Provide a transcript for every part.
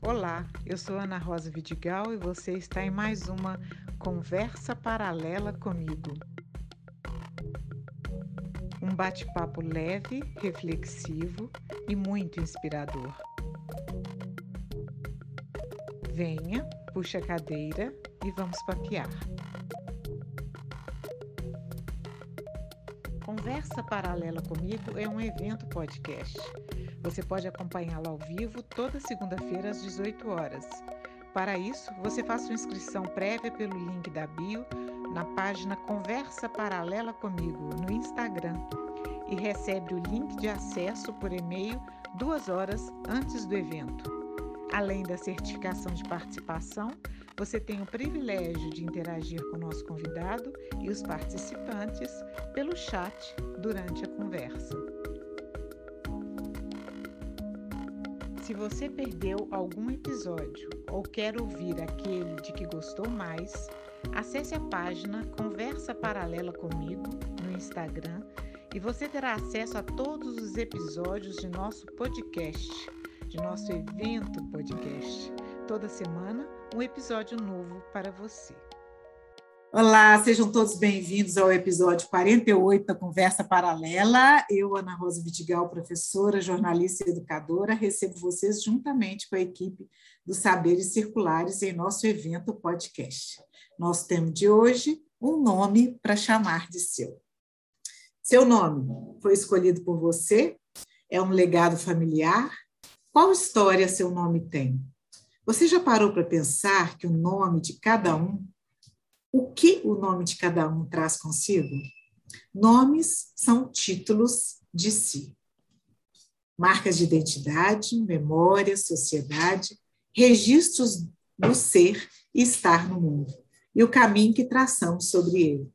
Olá, eu sou Ana Rosa Vidigal e você está em mais uma Conversa Paralela comigo. Um bate-papo leve, reflexivo e muito inspirador. Venha, puxa a cadeira e vamos papear. Conversa Paralela Comigo é um evento podcast você pode acompanhá-lo ao vivo toda segunda-feira às 18 horas. Para isso, você faça sua inscrição prévia pelo link da bio na página Conversa Paralela Comigo no Instagram e recebe o link de acesso por e-mail duas horas antes do evento. Além da certificação de participação, você tem o privilégio de interagir com o nosso convidado e os participantes pelo chat durante a conversa. Se você perdeu algum episódio ou quer ouvir aquele de que gostou mais, acesse a página Conversa Paralela comigo no Instagram e você terá acesso a todos os episódios de nosso podcast, de nosso evento podcast. Toda semana, um episódio novo para você. Olá, sejam todos bem-vindos ao episódio 48 da Conversa Paralela. Eu, Ana Rosa Vitigal, professora, jornalista e educadora, recebo vocês juntamente com a equipe dos Saberes Circulares em nosso evento podcast. Nosso tema de hoje, um nome para chamar de seu. Seu nome foi escolhido por você? É um legado familiar? Qual história seu nome tem? Você já parou para pensar que o nome de cada um o que o nome de cada um traz consigo? Nomes são títulos de si. Marcas de identidade, memória, sociedade, registros do ser e estar no mundo, e o caminho que traçamos sobre ele.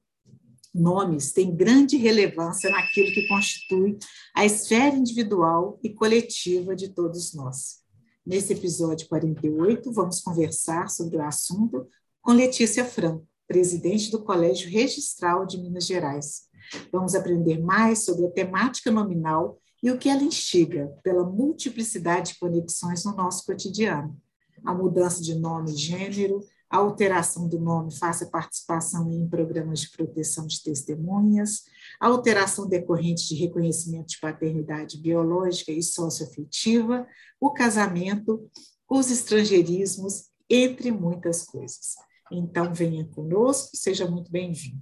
Nomes têm grande relevância naquilo que constitui a esfera individual e coletiva de todos nós. Nesse episódio 48, vamos conversar sobre o assunto com Letícia Franco, presidente do Colégio Registral de Minas Gerais. Vamos aprender mais sobre a temática nominal e o que ela instiga pela multiplicidade de conexões no nosso cotidiano. A mudança de nome e gênero, a alteração do nome face à participação em programas de proteção de testemunhas, a alteração decorrente de reconhecimento de paternidade biológica e socioafetiva, o casamento, os estrangeirismos, entre muitas coisas. Então, venha conosco, seja muito bem-vindo.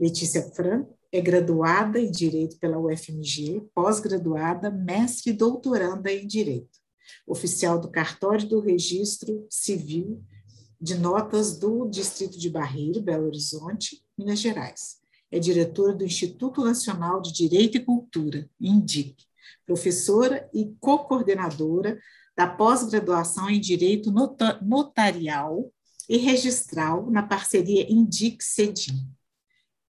Letícia Franco é graduada em Direito pela UFMG, pós-graduada, mestre e doutoranda em Direito, oficial do Cartório do Registro Civil de Notas do Distrito de Barreiro, Belo Horizonte, Minas Gerais. É diretora do Instituto Nacional de Direito e Cultura, INDIC, professora e co-coordenadora da pós-graduação em Direito Notarial e registral na parceria Indic-Cedim,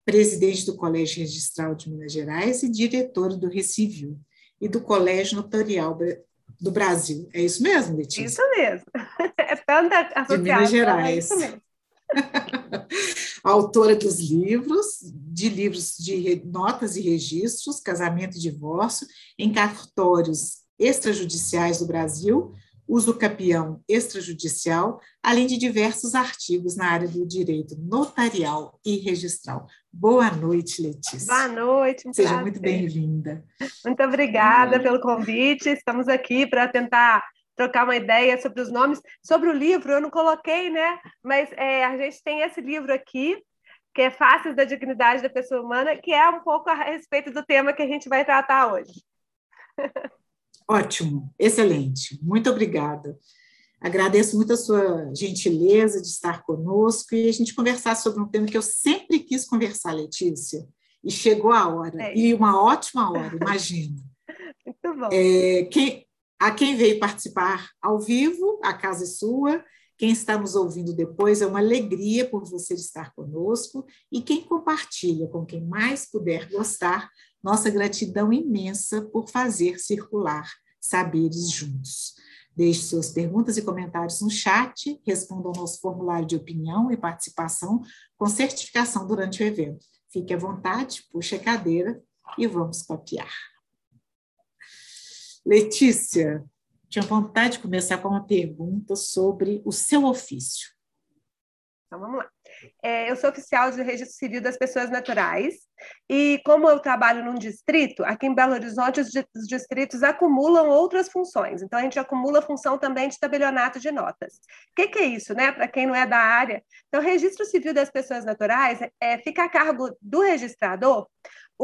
presidente do Colégio Registral de Minas Gerais e diretor do Recivil e do Colégio Notarial do Brasil. É isso mesmo, Letícia? Isso mesmo. É tanta associação. De Minas Gerais. É isso mesmo. Autora dos livros, de livros de notas e registros, casamento e divórcio, em cartórios extrajudiciais do Brasil, uso capião extrajudicial, além de diversos artigos na área do direito notarial e registral. Boa noite, Letícia. Boa noite. Seja prazer. muito bem-vinda. Muito obrigada pelo convite. Estamos aqui para tentar trocar uma ideia sobre os nomes. Sobre o livro, eu não coloquei, né? Mas é, a gente tem esse livro aqui, que é Faces da Dignidade da Pessoa Humana, que é um pouco a respeito do tema que a gente vai tratar hoje. Ótimo, excelente. Muito obrigada. Agradeço muito a sua gentileza de estar conosco e a gente conversar sobre um tema que eu sempre quis conversar, Letícia, e chegou a hora, é. e uma ótima hora, imagina. muito bom. É, quem, a quem veio participar ao vivo, a casa é sua. Quem está nos ouvindo depois, é uma alegria por você estar conosco. E quem compartilha com quem mais puder gostar, nossa gratidão imensa por fazer circular saberes juntos. Deixe suas perguntas e comentários no chat, responda ao nosso formulário de opinião e participação com certificação durante o evento. Fique à vontade, puxe a cadeira e vamos papear. Letícia, tinha vontade de começar com uma pergunta sobre o seu ofício. Então, vamos lá. É, eu sou oficial de registro civil das pessoas naturais e como eu trabalho num distrito, aqui em Belo Horizonte os, os distritos acumulam outras funções. Então a gente acumula a função também de tabelionato de notas. O que, que, é isso, né? Para quem não é da área, então o registro civil das pessoas naturais é, fica a cargo do registrador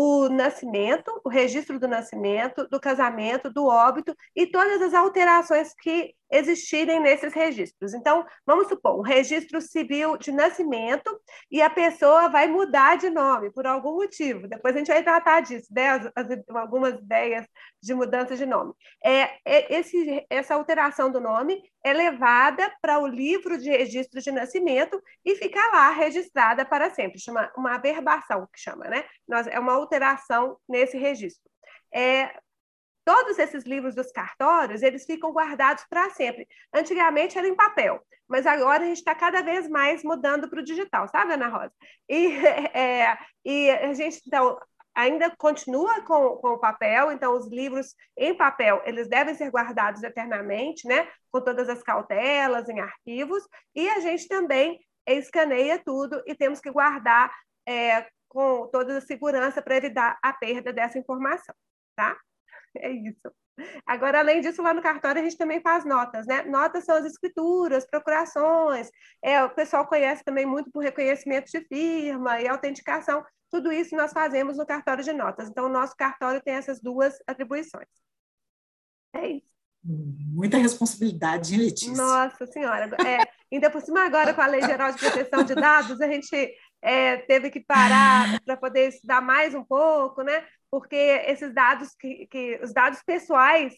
o nascimento, o registro do nascimento, do casamento, do óbito e todas as alterações que existirem nesses registros. Então, vamos supor, um registro civil de nascimento e a pessoa vai mudar de nome por algum motivo. Depois a gente vai tratar disso, né? As, as, algumas ideias de mudança de nome. É, é, esse, essa alteração do nome é levada para o livro de registro de nascimento e fica lá registrada para sempre. Chama uma averbação, que chama, né? Nós, é uma alteração nesse registro. É, Todos esses livros dos cartórios, eles ficam guardados para sempre. Antigamente era em papel, mas agora a gente está cada vez mais mudando para o digital, sabe, Ana Rosa? E, é, e a gente, então, ainda continua com, com o papel, então os livros em papel, eles devem ser guardados eternamente, né? Com todas as cautelas, em arquivos, e a gente também escaneia tudo e temos que guardar é, com toda a segurança para evitar a perda dessa informação, tá? É isso. Agora, além disso, lá no cartório a gente também faz notas, né? Notas são as escrituras, procurações, é, o pessoal conhece também muito por reconhecimento de firma e autenticação. Tudo isso nós fazemos no cartório de notas. Então, o nosso cartório tem essas duas atribuições. É isso. Muita responsabilidade, hein, Letícia? Nossa Senhora. É, ainda por cima, agora com a Lei Geral de Proteção de Dados, a gente é, teve que parar para poder estudar mais um pouco, né? porque esses dados que, que os dados pessoais,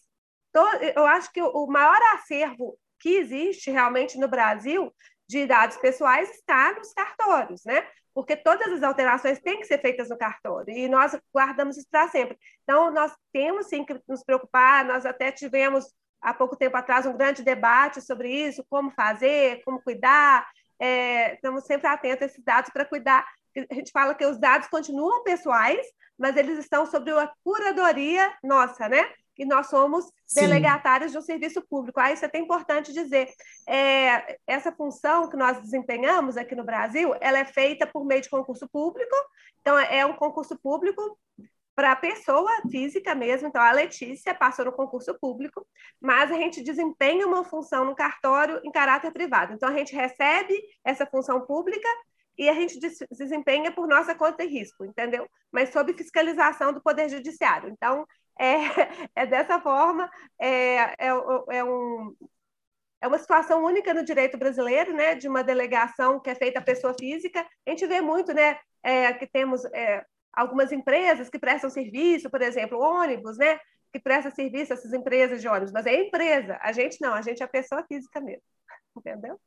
to, eu acho que o maior acervo que existe realmente no Brasil de dados pessoais está nos cartórios, né? Porque todas as alterações têm que ser feitas no cartório e nós guardamos isso para sempre. Então, nós temos sim que nos preocupar, nós até tivemos há pouco tempo atrás um grande debate sobre isso, como fazer, como cuidar, é, estamos sempre atentos a esses dados para cuidar. A gente fala que os dados continuam pessoais, mas eles estão sob a curadoria nossa, né? E nós somos Sim. delegatários de um serviço público. Ah, isso é até importante dizer. É, essa função que nós desempenhamos aqui no Brasil, ela é feita por meio de concurso público. Então, é um concurso público para a pessoa física mesmo. Então, a Letícia passou no concurso público, mas a gente desempenha uma função no cartório em caráter privado. Então, a gente recebe essa função pública e a gente desempenha por nossa conta e risco, entendeu? Mas sob fiscalização do Poder Judiciário. Então, é, é dessa forma, é, é, é, um, é uma situação única no direito brasileiro, né, de uma delegação que é feita à pessoa física. A gente vê muito, né, é, que temos é, algumas empresas que prestam serviço, por exemplo, ônibus, né, que presta serviço a essas empresas de ônibus, mas é empresa. A gente não, a gente é a pessoa física mesmo, entendeu?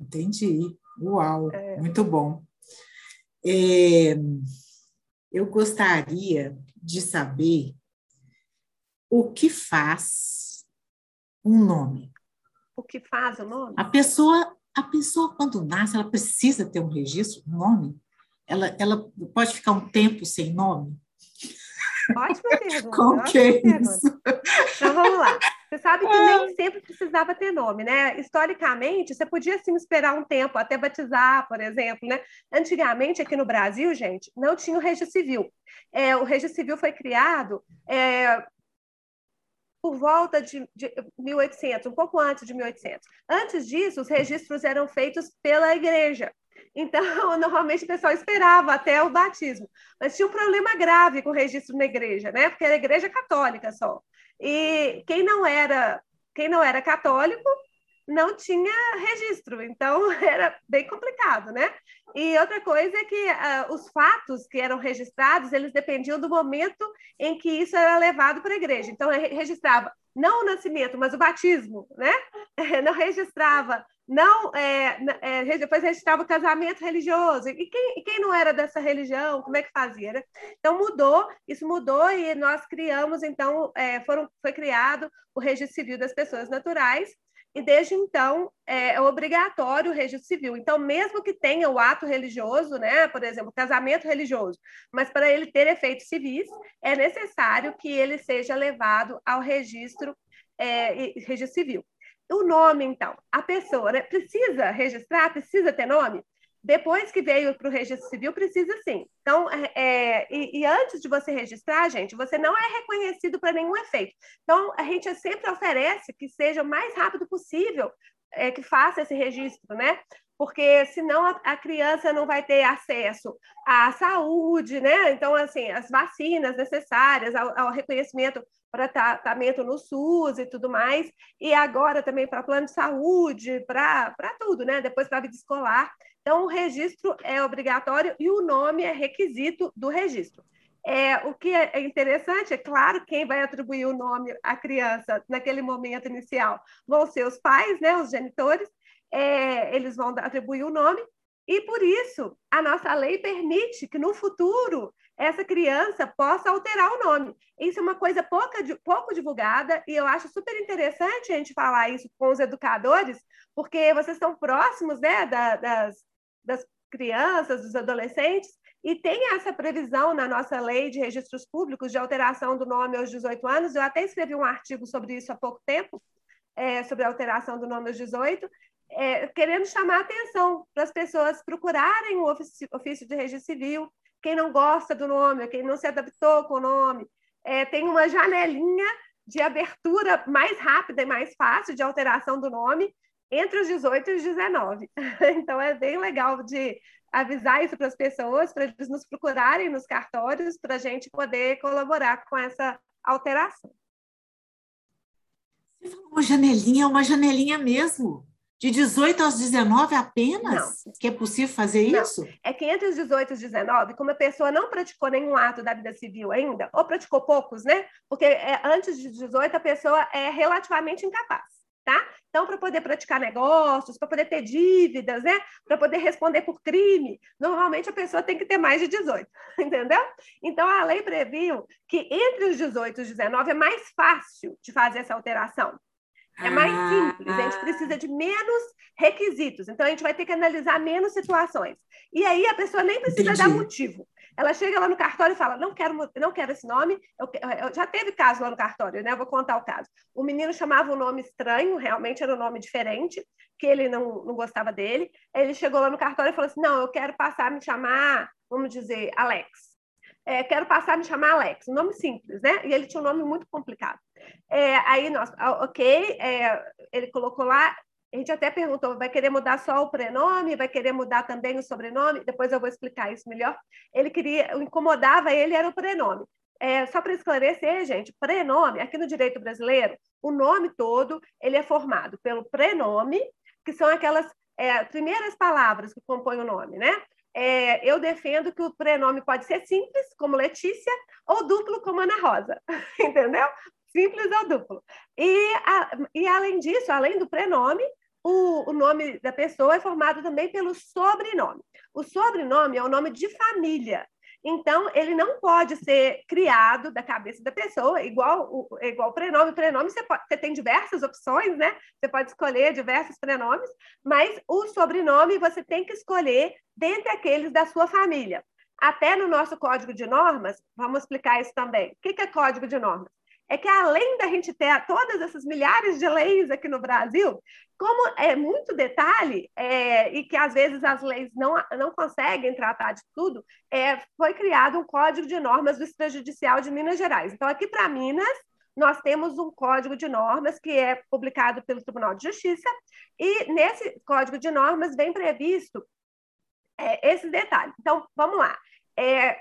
Entendi. Uau, é. muito bom. É, eu gostaria de saber o que faz um nome. O que faz o nome? A pessoa, a pessoa quando nasce, ela precisa ter um registro, um nome. Ela, ela pode ficar um tempo sem nome? Ótima pergunta. Como que é isso? Então vamos lá. Você sabe que nem ah. sempre precisava ter nome, né? Historicamente, você podia sim esperar um tempo até batizar, por exemplo, né? Antigamente, aqui no Brasil, gente, não tinha o registro civil. É, o registro civil foi criado é, por volta de, de 1800, um pouco antes de 1800. Antes disso, os registros eram feitos pela igreja. Então, normalmente o pessoal esperava até o batismo. Mas tinha um problema grave com o registro na igreja, né? Porque era igreja católica só. E quem não era, quem não era católico não tinha registro, então era bem complicado, né? E outra coisa é que uh, os fatos que eram registrados, eles dependiam do momento em que isso era levado para a igreja. Então, registrava não o nascimento, mas o batismo, né? Não registrava não é, é, depois registrava o casamento religioso. E quem, quem, não era dessa religião, como é que fazia? Né? Então mudou, isso mudou e nós criamos, então, é, foram, foi criado o registro civil das pessoas naturais, e desde então é, é, obrigatório o registro civil. Então, mesmo que tenha o ato religioso, né, por exemplo, casamento religioso, mas para ele ter efeitos civis, é necessário que ele seja levado ao registro é, registro civil. O nome, então, a pessoa né, precisa registrar, precisa ter nome? Depois que veio para o registro civil, precisa sim. Então, é, é, e, e, antes de você registrar, gente, você não é reconhecido para nenhum efeito. Então, a gente sempre oferece que seja o mais rápido possível é, que faça esse registro, né? Porque senão a, criança não vai ter acesso à saúde, né? Então, assim, as vacinas necessárias, ao, ao reconhecimento para tratamento no SUS e tudo mais, e agora também para plano de saúde, para tudo, né? Depois para a vida escolar. Então, o registro é obrigatório e o nome é requisito do registro. É, o que é interessante, é claro, quem vai atribuir o nome à criança naquele momento inicial vão ser os pais, né, os genitores, é, eles vão atribuir o nome, e por isso a nossa lei permite que no futuro essa criança possa alterar o nome. Isso é uma coisa pouca, pouco divulgada e eu acho super interessante a gente falar isso com os educadores, porque vocês estão próximos né, da, das, das crianças, dos adolescentes, e tem essa previsão na nossa lei de registros públicos de alteração do nome aos 18 anos. Eu até escrevi um artigo sobre isso há pouco tempo, é, sobre a alteração do nome aos 18, é, querendo chamar atenção para as pessoas procurarem o ofício, de registro civil, quem não gosta do nome, quem não se adaptou com o nome. É, tem uma janelinha de abertura mais rápida e mais fácil de alteração do nome, entre os 18 e os 19. Então, é bem legal de avisar isso para as pessoas, para eles nos procurarem nos cartórios, para a gente poder colaborar com essa alteração. Uma janelinha, uma janelinha mesmo. De 18 aos 19 apenas? Não. Que é possível fazer não. isso? É que entre os 18 e os 19, como a pessoa não praticou nenhum ato da vida civil ainda, ou praticou poucos, né? Porque é, antes de 18 a pessoa é relativamente incapaz tá? Então, para poder praticar negócios, para poder ter dívidas, né? Para poder responder por crime, normalmente a pessoa tem que ter mais de 18, entendeu? Então, a lei previu que entre os 18 e os 19 é mais fácil de fazer essa alteração. É mais ah. simples, a gente precisa de menos requisitos. Então, a gente vai ter que analisar menos situações. E aí, a pessoa nem precisa Entendi. dar motivo. Ela chega lá no cartório e fala: não quero, não quero esse nome. Eu, eu, já teve caso lá no cartório, né? Eu vou contar o caso. O menino chamava um nome estranho, realmente era um nome diferente, que ele não, não gostava dele. Ele chegou lá no cartório e falou assim: não, eu quero passar a me chamar, vamos dizer, Alex. É, quero passar a me chamar Alex, um nome simples, né? E ele tinha um nome muito complicado. É, aí, nós, ok, é, ele colocou lá, a gente até perguntou, vai querer mudar só o prenome, vai querer mudar também o sobrenome? Depois eu vou explicar isso melhor. Ele queria, o incomodava ele era o prenome. É, só para esclarecer, gente, prenome, aqui no direito brasileiro, o nome todo, ele é formado pelo prenome, que são aquelas é, primeiras palavras que compõem o nome, né? É, eu defendo que o prenome pode ser simples, como Letícia, ou duplo, como Ana Rosa, entendeu? Simples ou duplo. E, a, e além disso, além do prenome, o, o nome da pessoa é formado também pelo sobrenome. O sobrenome é o nome de família. Então, ele não pode ser criado da cabeça da pessoa, igual o igual prenome. O prenome você, pode, você tem diversas opções, né? Você pode escolher diversos prenomes, mas o sobrenome você tem que escolher dentre aqueles da sua família. Até no nosso código de normas, vamos explicar isso também. O que é código de normas? É que além da gente ter todas essas milhares de leis aqui no Brasil, como é muito detalhe é, e que às vezes as leis não, não conseguem tratar de tudo, é, foi criado um código de normas do extrajudicial de Minas Gerais. Então, aqui para Minas, nós temos um código de normas que é publicado pelo Tribunal de Justiça, e nesse código de normas vem previsto é, esses detalhes. Então, vamos lá. É,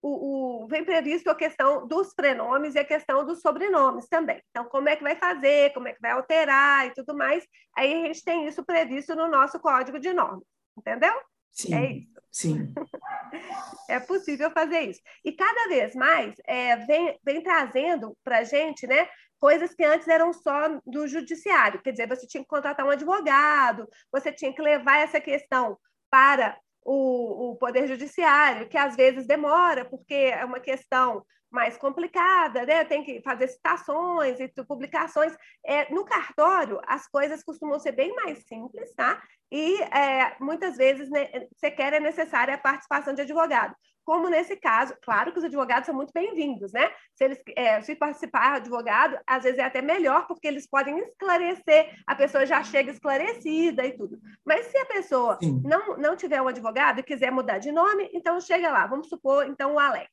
o, o, vem previsto a questão dos prenomes e a questão dos sobrenomes também. Então, como é que vai fazer, como é que vai alterar e tudo mais. Aí a gente tem isso previsto no nosso código de normas, entendeu? Sim, é isso. Sim. é possível fazer isso. E cada vez mais é, vem, vem trazendo para a gente, né? Coisas que antes eram só do judiciário, quer dizer, você tinha que contratar um advogado, você tinha que levar essa questão para o, o Poder Judiciário, que às vezes demora, porque é uma questão mais complicada, né? Tem que fazer citações e publicações. É, no cartório, as coisas costumam ser bem mais simples, tá? E é, muitas vezes né, sequer é necessária a participação de advogado. Como nesse caso, claro que os advogados são muito bem-vindos, né? Se eles é, se participar advogado, às vezes é até melhor, porque eles podem esclarecer, a pessoa já chega esclarecida e tudo. Mas se a pessoa não, não tiver um advogado e quiser mudar de nome, então chega lá, vamos supor, então, o Alex.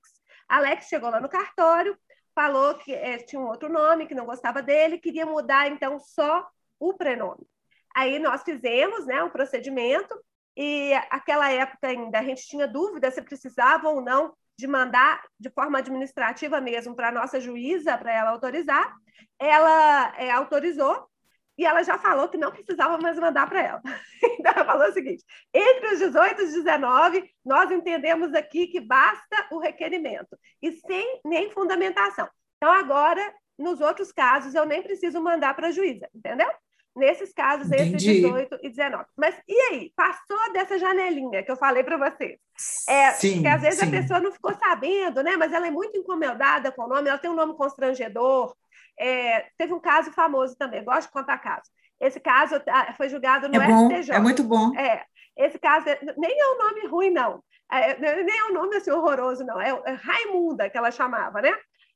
Alex chegou lá no cartório, falou que é, tinha um outro nome, que não gostava dele, queria mudar, então, só o prenome. Aí nós fizemos né, um procedimento, e aquela época ainda a gente tinha dúvida se precisava ou não de mandar de forma administrativa mesmo para a nossa juíza, para ela autorizar. Ela é, autorizou, e ela já falou que não precisava mais mandar para ela. Então, ela falou o seguinte: entre os 18 e os 19, nós entendemos aqui que basta o requerimento, e sem nem fundamentação. Então, agora, nos outros casos, eu nem preciso mandar para a juíza, entendeu? Nesses casos, entre 18 e 19. Mas e aí? Passou dessa janelinha que eu falei para vocês. É, sim, que às vezes sim. a pessoa não ficou sabendo, né? Mas ela é muito incomodada com o nome, ela tem um nome constrangedor, é, teve um caso famoso também, gosto de contar casos. Esse caso ah, foi julgado no é bom, STJ. É muito bom. É, esse caso nem é um nome ruim, não. É, nem é um nome assim horroroso, não. É, é Raimunda, que ela chamava, né?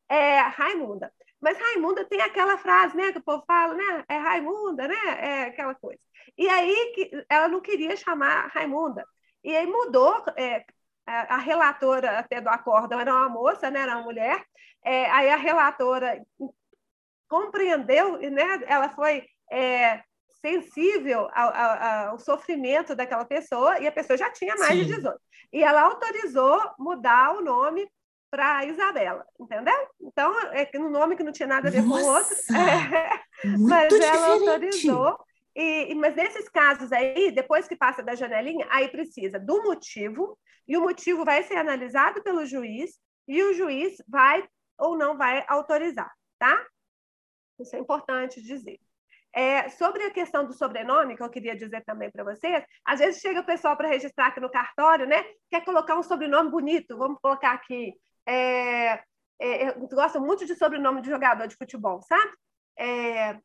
É Raimunda. Mas Raimunda tem aquela frase, né, que o povo fala, né? É Raimunda, né? É aquela coisa. E aí que ela não queria chamar Raimunda. E aí mudou, é, a, relatora até do acórdão era uma moça, né? Era uma mulher. É, aí a relatora compreendeu, né? ela foi é, sensível ao, ao, ao, sofrimento daquela pessoa, e a pessoa já tinha mais Sim. de 18. E ela autorizou mudar o nome para Isabela, entendeu? Então, é um nome que não tinha nada a ver Nossa, com o outro. É, mas diferente. ela autorizou. E, mas nesses casos aí, depois que passa da janelinha, aí precisa do motivo, e o motivo vai ser analisado pelo juiz, e o juiz vai ou não vai autorizar, tá? Isso é importante dizer. É, sobre a questão do sobrenome, que eu queria dizer também para vocês, às vezes chega o pessoal para registrar aqui no cartório, né? Quer colocar um sobrenome bonito, vamos colocar aqui. É, é, eu gosto muito de sobrenome de jogador de futebol, sabe? É,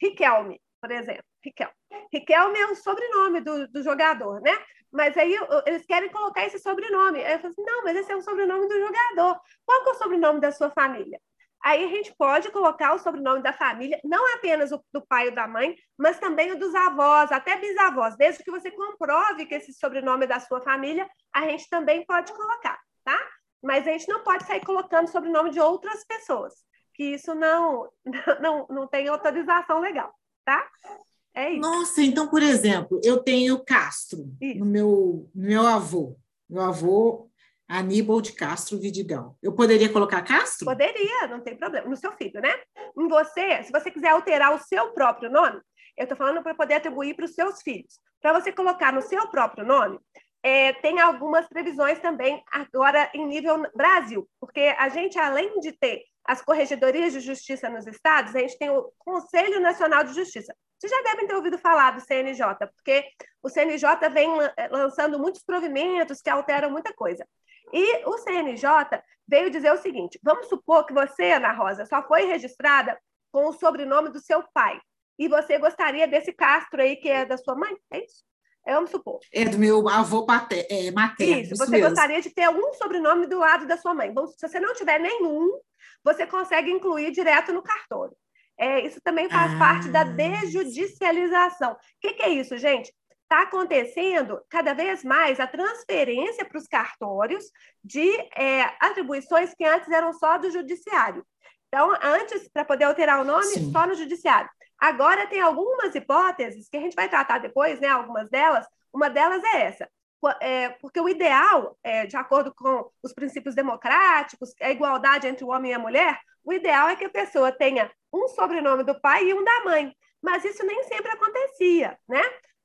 Riquelme, por exemplo. Riquelme. Riquelme é o sobrenome do, do jogador, né? Mas aí eles querem colocar esse sobrenome. Aí eu falo assim, não, mas esse é o sobrenome do jogador. Qual é o sobrenome da sua família? Aí a gente pode colocar o sobrenome da família, não apenas o do pai ou da mãe, mas também o dos avós, até bisavós. Desde que você comprove que esse sobrenome é da sua família, a gente também pode colocar, tá? Mas a gente não pode sair colocando sobrenome de outras pessoas, que isso não, não, não tem autorização legal, tá? É isso. Nossa, então, por exemplo, eu tenho Castro no meu, no meu avô. Meu avô Aníbal de Castro Vidigal. Eu poderia colocar Castro? Poderia, não tem problema. No seu filho, né? Em você, se você quiser alterar o seu próprio nome, eu estou falando para poder atribuir para os seus filhos. Para você colocar no seu próprio nome, é, tem algumas previsões também agora em nível Brasil, porque a gente, além de ter as corregedorias de justiça nos estados, a gente tem o Conselho Nacional de Justiça. Vocês já devem ter ouvido falar do CNJ, porque o CNJ vem lançando muitos provimentos que alteram muita coisa. E o CNJ veio dizer o seguinte: vamos supor que você, Ana Rosa, só foi registrada com o sobrenome do seu pai. E você gostaria desse Castro aí, que é da sua mãe? É isso? É, vamos supor. É do meu avô pater, é, materno. Isso, isso você mesmo. gostaria de ter algum sobrenome do lado da sua mãe. Vamos, se você não tiver nenhum, você consegue incluir direto no cartório. É, isso também faz ah. parte da desjudicialização. O que, que é isso, gente? está acontecendo cada vez mais a transferência para os cartórios de é, atribuições que antes eram só do judiciário. Então, antes, para poder alterar o nome, Sim. só no judiciário. Agora, tem algumas hipóteses que a gente vai tratar depois, né? Algumas delas. Uma delas é essa. É, porque o ideal, é, de acordo com os princípios democráticos, a igualdade entre o homem e a mulher, o ideal é que a pessoa tenha um sobrenome do pai e um da mãe. Mas isso nem sempre acontecia, né?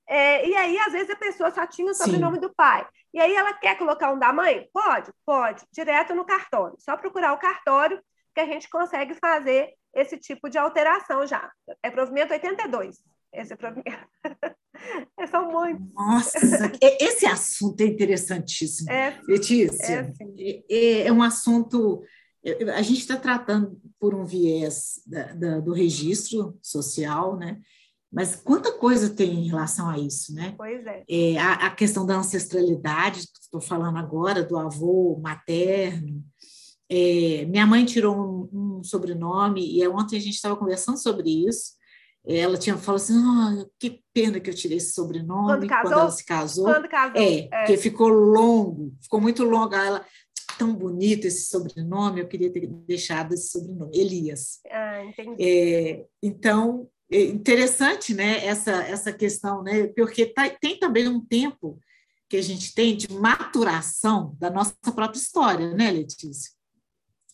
É, e aí, às vezes, a pessoa só tinha o sobrenome Sim. do pai. E aí ela quer colocar um da mãe? Pode, pode, direto no cartório. Só procurar o cartório que a gente consegue fazer esse tipo de alteração já. É provimento 82. Esse é provimento. é, são muitos. Nossa, esse assunto é interessantíssimo. É, Letícia, é, é, é um assunto a gente está tratando por um viés da, da, do registro social, né? Mas quanta coisa tem em relação a isso, né? Pois é. é a, a, questão da ancestralidade, que estou falando agora, do avô materno. É, minha mãe tirou um, um, sobrenome, e ontem a gente estava conversando sobre isso. Ela tinha falado assim: oh, que pena que eu tirei esse sobrenome quando, quando ela se casou. Quando casou. É, é, porque ficou longo, ficou muito longo. Ela, tão bonito esse sobrenome, eu queria ter deixado esse sobrenome, Elias. Ah, entendi. É, então, é interessante né, essa, essa questão, né, porque tá, tem também um tempo que a gente tem de maturação da nossa própria história, né, Letícia?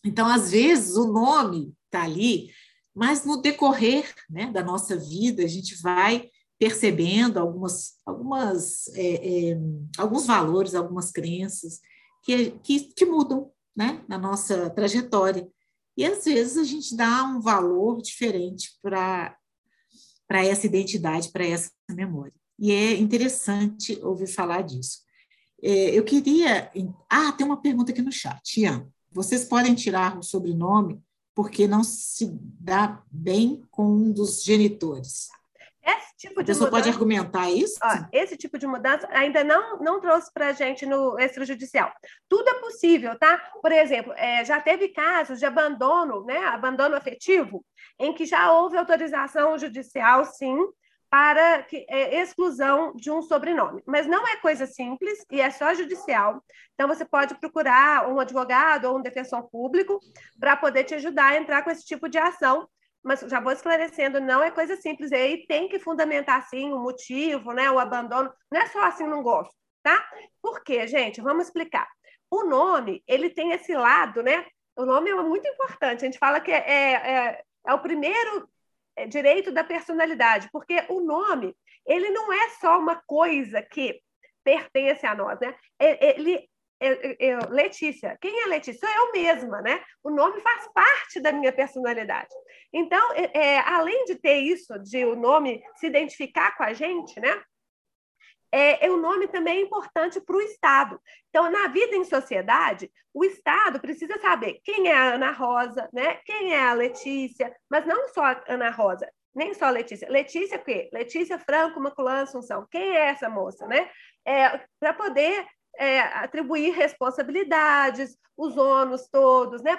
Então, às vezes, o nome está ali, mas no decorrer né, da nossa vida, a gente vai percebendo algumas, algumas, é, é, alguns valores, algumas crenças, que, que, que mudam né, na nossa trajetória. E às vezes a gente dá um valor diferente para essa identidade, para essa memória. E é interessante ouvir falar disso. É, eu queria. Ah, tem uma pergunta aqui no chat. Ian, vocês podem tirar o sobrenome porque não se dá bem com um dos genitores. Esse tipo de mudança, pode argumentar isso? Ó, esse tipo de mudança ainda não, não trouxe para a gente no extrajudicial. Tudo é possível, tá? Por exemplo, é, já teve casos de abandono, né? Abandono afetivo, em que já houve autorização judicial, sim, para que, é, exclusão de um sobrenome. Mas não é coisa simples e é só judicial. Então, você pode procurar um advogado ou um defensor público para poder te ajudar a entrar com esse tipo de ação mas já vou esclarecendo, não é coisa simples. E aí tem que fundamentar, sim, o motivo, né, o abandono. Não é só assim, não gosto, tá? Por quê, gente? Vamos explicar. O nome, ele tem esse lado, né? O nome é muito importante. A gente fala que é, é, é o primeiro é, direito da personalidade, porque o nome, ele não é só uma coisa que pertence a nós, né? Ele eu, eu, Letícia. Quem é Letícia? Sou eu mesma, né? O nome faz parte da minha personalidade. Então, é, é, além de ter isso, de o nome se identificar com a gente, né? É, é o nome também é importante para o Estado. Então, na vida em sociedade, o Estado precisa saber quem é a Ana Rosa, né? quem é a Letícia, mas não só a Ana Rosa, nem só a Letícia. Letícia o quê? Letícia Franco Maculan Assunção. Quem é essa moça, né? É, para poder é, atribuir responsabilidades, os ônus todos, né,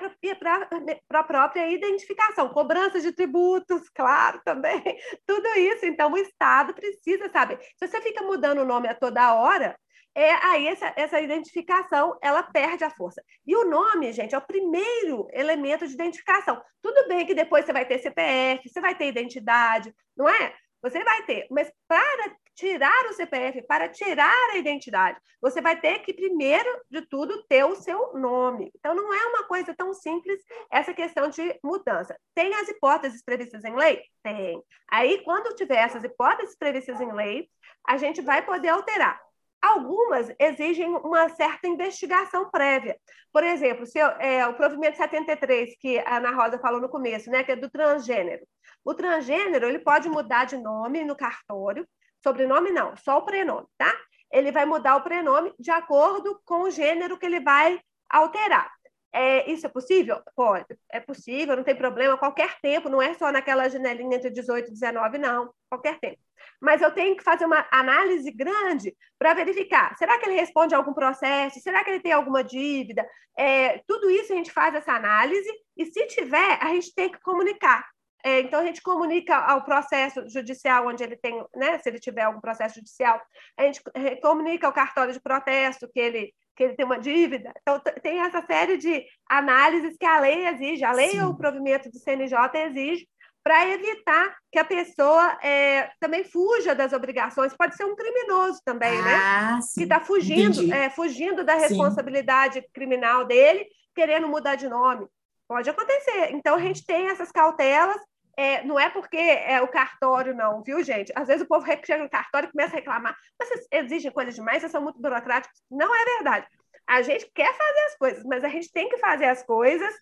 para a própria identificação, cobrança de tributos, claro, também, tudo isso. Então, o Estado precisa saber. Se você fica mudando o nome a toda hora, é, aí essa, essa identificação ela perde a força. E o nome, gente, é o primeiro elemento de identificação. Tudo bem que depois você vai ter CPF, você vai ter identidade, não é? Você vai ter, mas para tirar o CPF, para tirar a identidade, você vai ter que, primeiro de tudo, ter o seu nome. Então, não é uma coisa tão simples essa questão de mudança. Tem as hipóteses previstas em lei? Tem. Aí, quando tiver essas hipóteses previstas em lei, a gente vai poder alterar. Algumas exigem uma certa investigação prévia. Por exemplo, se eu, é, o provimento 73, que a Ana Rosa falou no começo, né, que é do transgênero. O transgênero ele pode mudar de nome no cartório, Sobrenome não, só o prenome, tá? Ele vai mudar o prenome de acordo com o gênero que ele vai alterar. É, isso é possível? Pode. É possível, não tem problema, qualquer tempo, não é só naquela janelinha entre 18 e 19, não, qualquer tempo. Mas eu tenho que fazer uma análise grande para verificar: será que ele responde a algum processo? Será que ele tem alguma dívida? É, tudo isso a gente faz essa análise, e se tiver, a gente tem que comunicar é, então, a gente comunica ao processo judicial, onde ele tem, né, se ele tiver algum processo judicial, a gente comunica ao cartório de protesto que ele, que ele tem uma dívida. Então, tem essa série de análises que a lei exige, a lei Sim. ou o provimento do CNJ exige, para evitar que a pessoa é, também fuja das obrigações. Pode ser um criminoso também, né? ah, né? Sim. Que está fugindo, é, fugindo da responsabilidade sim. criminal dele, querendo mudar de nome. Pode acontecer. Então, a gente tem essas cautelas é, não é porque é o cartório, não, viu, gente? Às vezes o povo chega no cartório e começa a reclamar. Mas vocês exigem coisas demais, vocês são muito burocráticos. Não é verdade. A gente quer fazer as coisas, mas a gente tem que fazer as coisas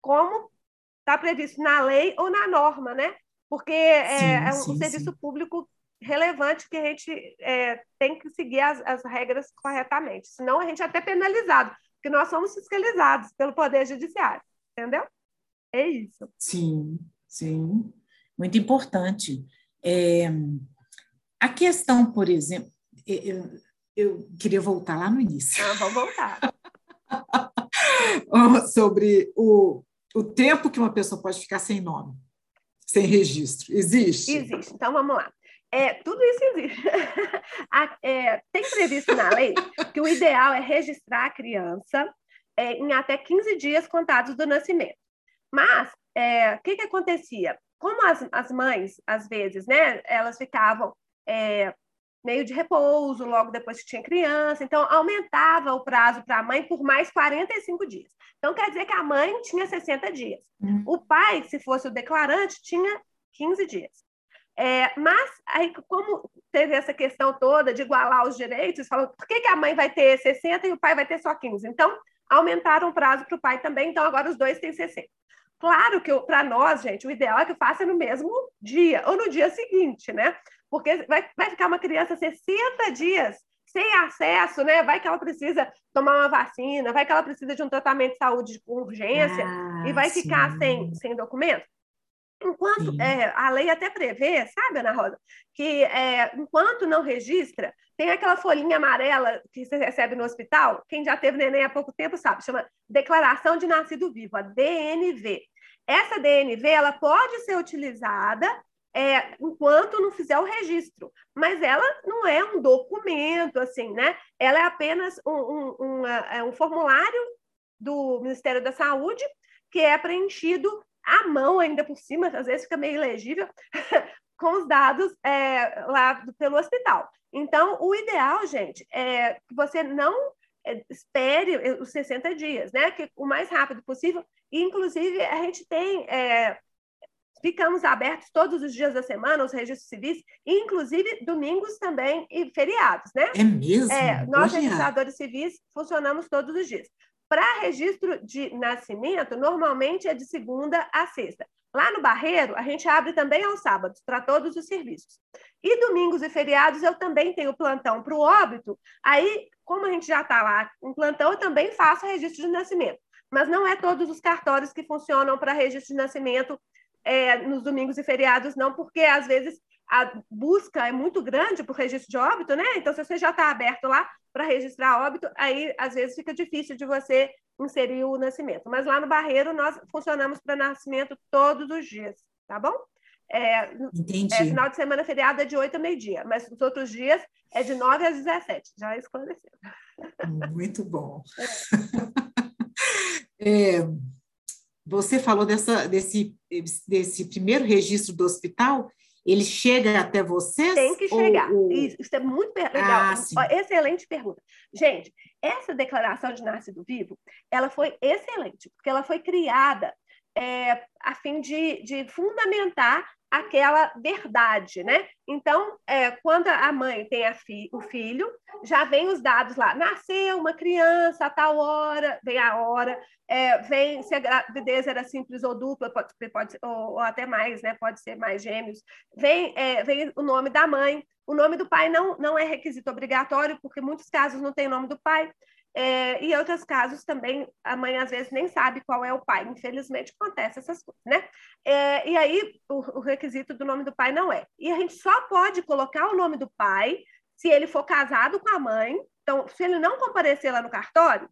como está previsto na lei ou na norma, né? Porque é, sim, é um sim, serviço sim. público relevante que a gente é, tem que seguir as, as regras corretamente. Senão a gente é até penalizado, porque nós somos fiscalizados pelo Poder Judiciário. entendeu? É isso. Sim, sim. Muito importante. É, a questão, por exemplo, eu, eu queria voltar lá no início. Ah, vamos voltar. Sobre o, o tempo que uma pessoa pode ficar sem nome, sem registro. Existe? Existe. Então, vamos lá. É, tudo isso existe. é, tem previsto na lei que o ideal é registrar a criança é, em até 15 dias contados do nascimento. Mas, é, o que, que acontecia? Como as, as mães, às vezes, né, elas ficavam é, meio de repouso logo depois que tinha criança, então aumentava o prazo para a mãe por mais 45 dias. Então, quer dizer que a mãe tinha 60 dias. Uhum. O pai, se fosse o declarante, tinha 15 dias. É, mas, aí, como teve essa questão toda de igualar os direitos, falou, por que, que a mãe vai ter 60 e o pai vai ter só 15? Então, aumentaram o prazo para o pai também, então agora os dois têm 60. Claro que para nós, gente, o ideal é que faça no mesmo dia ou no dia seguinte, né? Porque vai, vai ficar uma criança 60 dias sem acesso, né? Vai que ela precisa tomar uma vacina, vai que ela precisa de um tratamento de saúde com urgência ah, e vai sim. ficar sem, sem documento. Enquanto é, a lei até prevê, sabe, Ana Rosa, que é, enquanto não registra, tem aquela folhinha amarela que você recebe no hospital, quem já teve neném há pouco tempo sabe, chama Declaração de Nascido Vivo, a DNV. Essa DNV ela pode ser utilizada é, enquanto não fizer o registro, mas ela não é um documento, assim, né? Ela é apenas um, um, um, é um formulário do Ministério da Saúde que é preenchido à mão ainda por cima, às vezes fica meio ilegível, com os dados é, lá pelo hospital. Então, o ideal, gente, é que você não é, espere os 60 dias, né? Que o mais rápido possível. E, inclusive, a gente tem. É, ficamos abertos todos os dias da semana, os registros civis, inclusive domingos também e feriados, né? É mesmo? É, nós, registradores civis, funcionamos todos os dias. Para registro de nascimento, normalmente é de segunda a sexta. Lá no Barreiro, a gente abre também aos sábados, para todos os serviços. E domingos e feriados, eu também tenho plantão para o óbito. Aí, como a gente já está lá em plantão, eu também faço registro de nascimento. Mas não é todos os cartórios que funcionam para registro de nascimento é, nos domingos e feriados, não, porque às vezes a busca é muito grande por registro de óbito, né? Então, se você já está aberto lá para registrar óbito, aí às vezes fica difícil de você inserir o nascimento. Mas lá no Barreiro nós funcionamos para nascimento todos os dias, tá bom? É, Entendi. É, final de semana feriado é de 8 a meio-dia, mas os outros dias é de 9 às 17, já esclareceu. Muito bom. É. é, você falou dessa, desse, desse primeiro registro do hospital, ele chega até vocês? Tem que chegar. Ou, isso, é muito legal. Ah, excelente pergunta. Gente, essa declaração de nascido vivo, ela foi excelente, porque ela foi criada é, a fim de, de fundamentar aquela verdade, né? Então, é, quando a mãe tem a fi, o filho, já vem os dados lá. Nasceu uma criança a tal hora, vem a hora, é, vem se a gravidez era simples ou dupla, pode, pode ou, ou, até mais, né? Pode ser mais gêmeos. Vem, é, vem o nome da mãe. O nome do pai não, não é requisito obrigatório, porque muitos casos não tem nome do pai. É, e outros casos também a mãe às vezes nem sabe qual é o pai. Infelizmente acontece essas coisas, né? É, e aí o, o, requisito do nome do pai não é. E a gente só pode colocar o nome do pai se ele for casado com a mãe. Então, se ele não comparecer lá no cartório,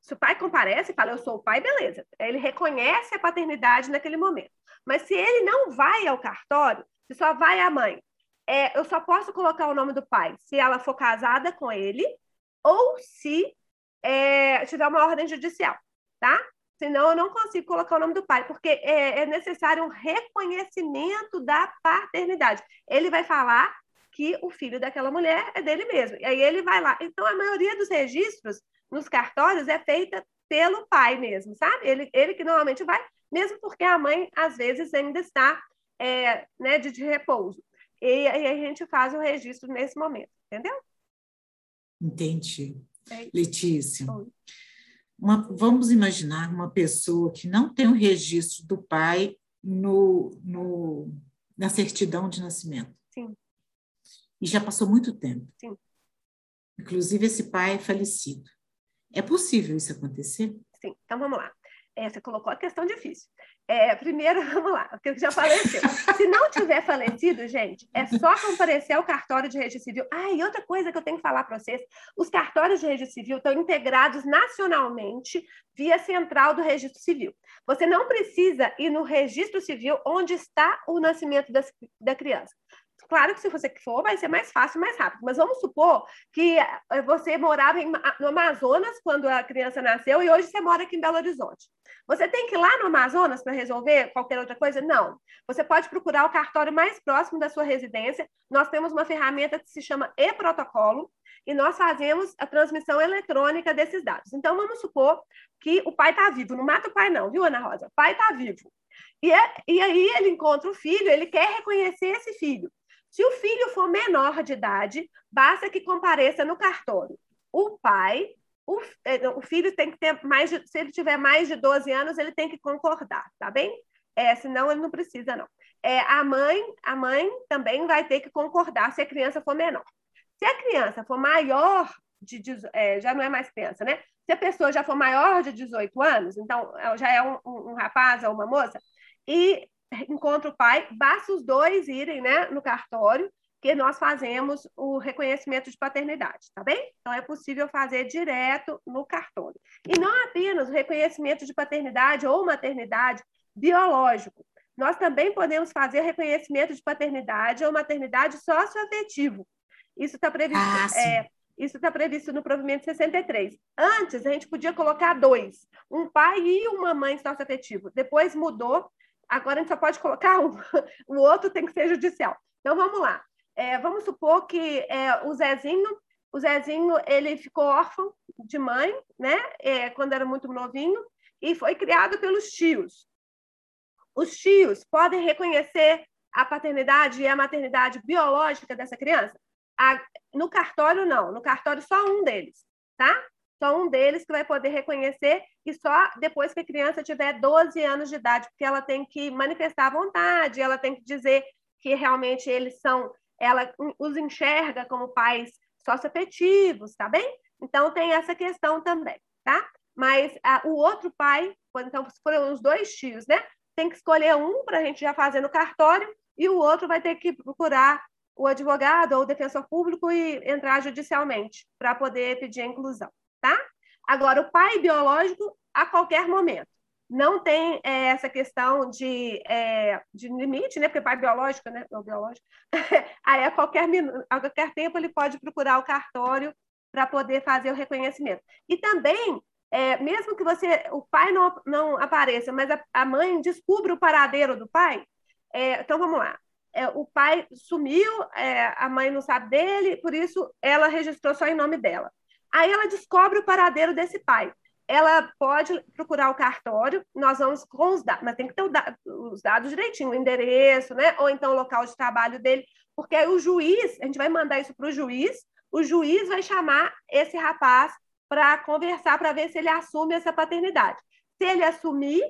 se o pai comparece e fala, eu sou o pai, beleza. Ele reconhece a paternidade naquele momento. Mas se ele não vai ao cartório, se só vai a mãe, é, eu só posso colocar o nome do pai se ela for casada com ele ou se é, tiver uma ordem judicial, tá? Senão eu não consigo colocar o nome do pai, porque é, é necessário um reconhecimento da paternidade. Ele vai falar que o filho daquela mulher é dele mesmo. E aí ele vai lá. Então, a maioria dos registros nos cartórios é feita pelo pai mesmo, sabe? Ele, ele que normalmente vai, mesmo porque a mãe, às vezes, ainda está é, né, de, de repouso. E aí a gente faz o registro nesse momento, entendeu? Entendi. É. Letícia, uma, vamos imaginar uma pessoa que não tem o registro do pai no, no, na certidão de nascimento. Sim. E já passou muito tempo. Sim. Inclusive, esse pai é falecido. É possível isso acontecer? Sim. Então, vamos lá. É, você colocou a questão difícil. É, primeiro, vamos lá, porque já faleceu. Se não tiver falecido, gente, é só comparecer ao cartório de registro civil. Ah, e outra coisa que eu tenho que falar para vocês: os cartórios de registro civil estão integrados nacionalmente via central do registro civil. Você não precisa ir no registro civil onde está o nascimento das, da criança. Claro que se você for, vai ser mais fácil, mais rápido. Mas vamos supor que eh, você morava em, no Amazonas quando a criança nasceu e hoje você mora aqui em Belo Horizonte. Você tem que ir lá no Amazonas para resolver qualquer outra coisa? Não. Você pode procurar o cartório mais próximo da sua residência. Nós temos uma ferramenta que se chama e-protocolo e nós fazemos a transmissão eletrônica desses dados. Então, vamos supor que o pai está vivo. Não mata o pai, não, viu, Ana Rosa? O pai está vivo. E, é, e aí ele encontra o filho, ele quer reconhecer esse filho. Se o filho for menor de idade, basta que compareça no cartório. O pai, o, é, o filho tem que ter mais de, se ele tiver mais de 12 anos, ele tem que concordar, tá bem? É, senão ele não precisa, não. É, a mãe, a mãe também vai ter que concordar se a criança for menor. Se a criança for maior de é, já não é mais criança, né? Se a pessoa já for maior de 18 anos, então já é um, um, um rapaz ou uma moça, e encontra o pai, basta os dois irem né, no cartório, que nós fazemos o reconhecimento de paternidade, tá bem? Então, é possível fazer direto no cartório. E não apenas o reconhecimento de paternidade ou maternidade biológico. Nós também podemos fazer reconhecimento de paternidade ou maternidade socioafetivo. Isso está previsto, ah, é, isso está previsto no provimento 63. Antes, a gente podia colocar dois, um pai e uma mãe socioafetivo. Depois mudou Agora a gente só pode colocar um, o outro tem que ser judicial. Então vamos lá. É, vamos supor que é, o Zezinho, o Zezinho ele ficou órfão de mãe, né? É, quando era muito novinho e foi criado pelos tios. Os tios podem reconhecer a paternidade e a maternidade biológica dessa criança? A, no cartório não, no cartório só um deles, tá? Só um deles que vai poder reconhecer e só depois que a criança tiver 12 anos de idade, porque ela tem que manifestar a vontade, ela tem que dizer que realmente eles são, ela os enxerga como pais socioafetivos, tá bem? Então tem essa questão também, tá? Mas a, o outro pai, então se forem os dois tios, né? Tem que escolher um para a gente já fazer no cartório e o outro vai ter que procurar o advogado ou o defensor público e entrar judicialmente para poder pedir a inclusão tá? Agora, o pai biológico, a qualquer momento. Não tem é, essa questão de, é, de limite, né? Porque pai biológico, né? Biológico. Aí, a qualquer, a qualquer tempo, ele pode procurar o cartório para poder fazer o reconhecimento. E também, é, mesmo que você, o pai não, não apareça, mas a, a mãe descubra o paradeiro do pai, é, então vamos lá. É, o pai sumiu, é, a mãe não sabe dele, por isso ela registrou só em nome dela. Aí ela descobre o paradeiro desse pai. Ela pode procurar o cartório, nós vamos com os dados, mas tem que ter os dados direitinho, o endereço, né? Ou então o local de trabalho dele, porque aí o juiz, a gente vai mandar isso para o juiz, o juiz vai chamar esse rapaz para conversar, para ver se ele assume essa paternidade. Se ele assumir,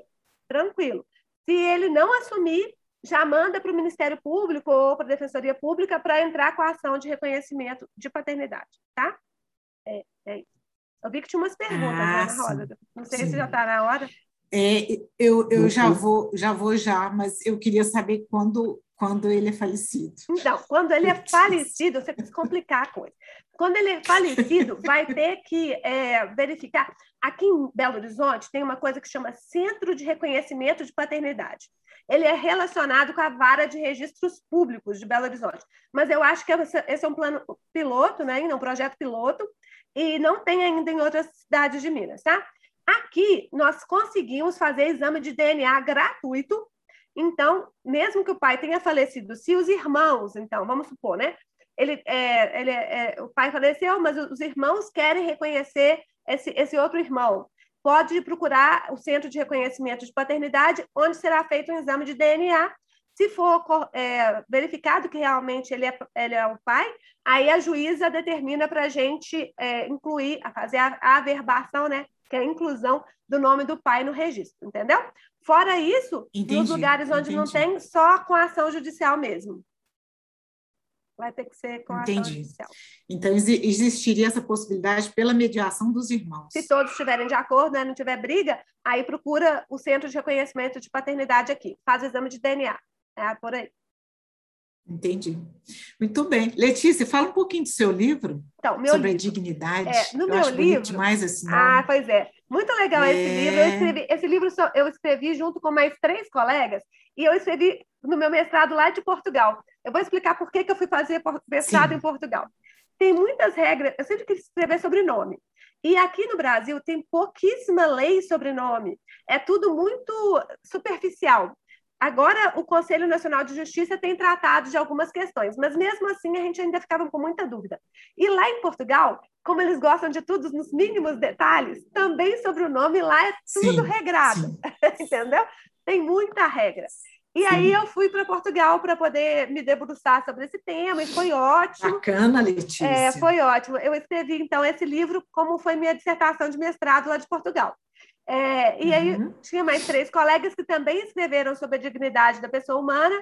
tranquilo. Se ele não assumir, já manda para o Ministério Público ou para a Defensoria Pública para entrar com a ação de reconhecimento de paternidade, tá? É, é. Eu vi que tinha umas perguntas, ah, Ana Rosa. Não sei sim. se já está na hora. É, eu eu já vou já vou já, mas eu queria saber quando quando ele é falecido. Então, quando ele é falecido, você precisa complicar a coisa. Quando ele é falecido, vai ter que é, verificar. Aqui em Belo Horizonte tem uma coisa que chama Centro de Reconhecimento de Paternidade. Ele é relacionado com a vara de registros públicos de Belo Horizonte. Mas eu acho que esse é um plano piloto, né? ainda um projeto piloto, e não tem ainda em outras cidades de Minas, tá? Aqui, nós conseguimos fazer exame de DNA gratuito. Então, mesmo que o pai tenha falecido, se os irmãos, então, vamos supor, né? Ele, é, ele é, o pai faleceu, mas os irmãos querem reconhecer esse, esse outro irmão. Pode procurar o Centro de Reconhecimento de Paternidade, onde será feito um exame de DNA se for é, verificado que realmente ele é, ele é o pai, aí a juíza determina para a gente é, incluir, a fazer a, a averbação, né? Que é a inclusão do nome do pai no registro, entendeu? Fora isso, entendi, nos lugares onde entendi. não tem, só com a ação judicial mesmo. vai ter que ser com a Entendi. ação judicial. Então, exi- existiria essa possibilidade pela mediação dos irmãos. Se todos estiverem de acordo, né, não tiver briga, aí procura o Centro de Reconhecimento de Paternidade aqui, faz o exame de DNA. É por aí. Entendi. Muito bem. Letícia, fala um pouquinho do seu livro Então, sobre a livro. dignidade. É, no Eu meu livro- demais esse nome. Ah, pois é. Muito legal esse É. livro. Eu escrevi, esse livro só- eu escrevi junto com mais três colegas e eu escrevi no meu mestrado lá de Portugal. Eu vou explicar por que, que eu fui fazer mestrado Sim. em Portugal. Tem muitas regras. Eu sempre quis escrever sobre nome. E aqui no Brasil tem pouquíssima lei sobre nome. É tudo muito superficial. Agora, o Conselho Nacional de Justiça tem tratado de algumas questões, mas mesmo assim a gente ainda ficava com muita dúvida. E lá em Portugal, como eles gostam de tudo nos mínimos detalhes, também sobre o nome lá é tudo Sim, regrado, entendeu? Tem muita regra. E Sim. aí eu fui para Portugal para poder me debruçar sobre esse tema, e foi ótimo. Bacana, Letícia. É, foi ótimo. Eu escrevi, então, esse livro como foi minha dissertação de mestrado lá de Portugal. É, e aí Uhum. tinha mais três colegas que também escreveram sobre a dignidade da pessoa humana,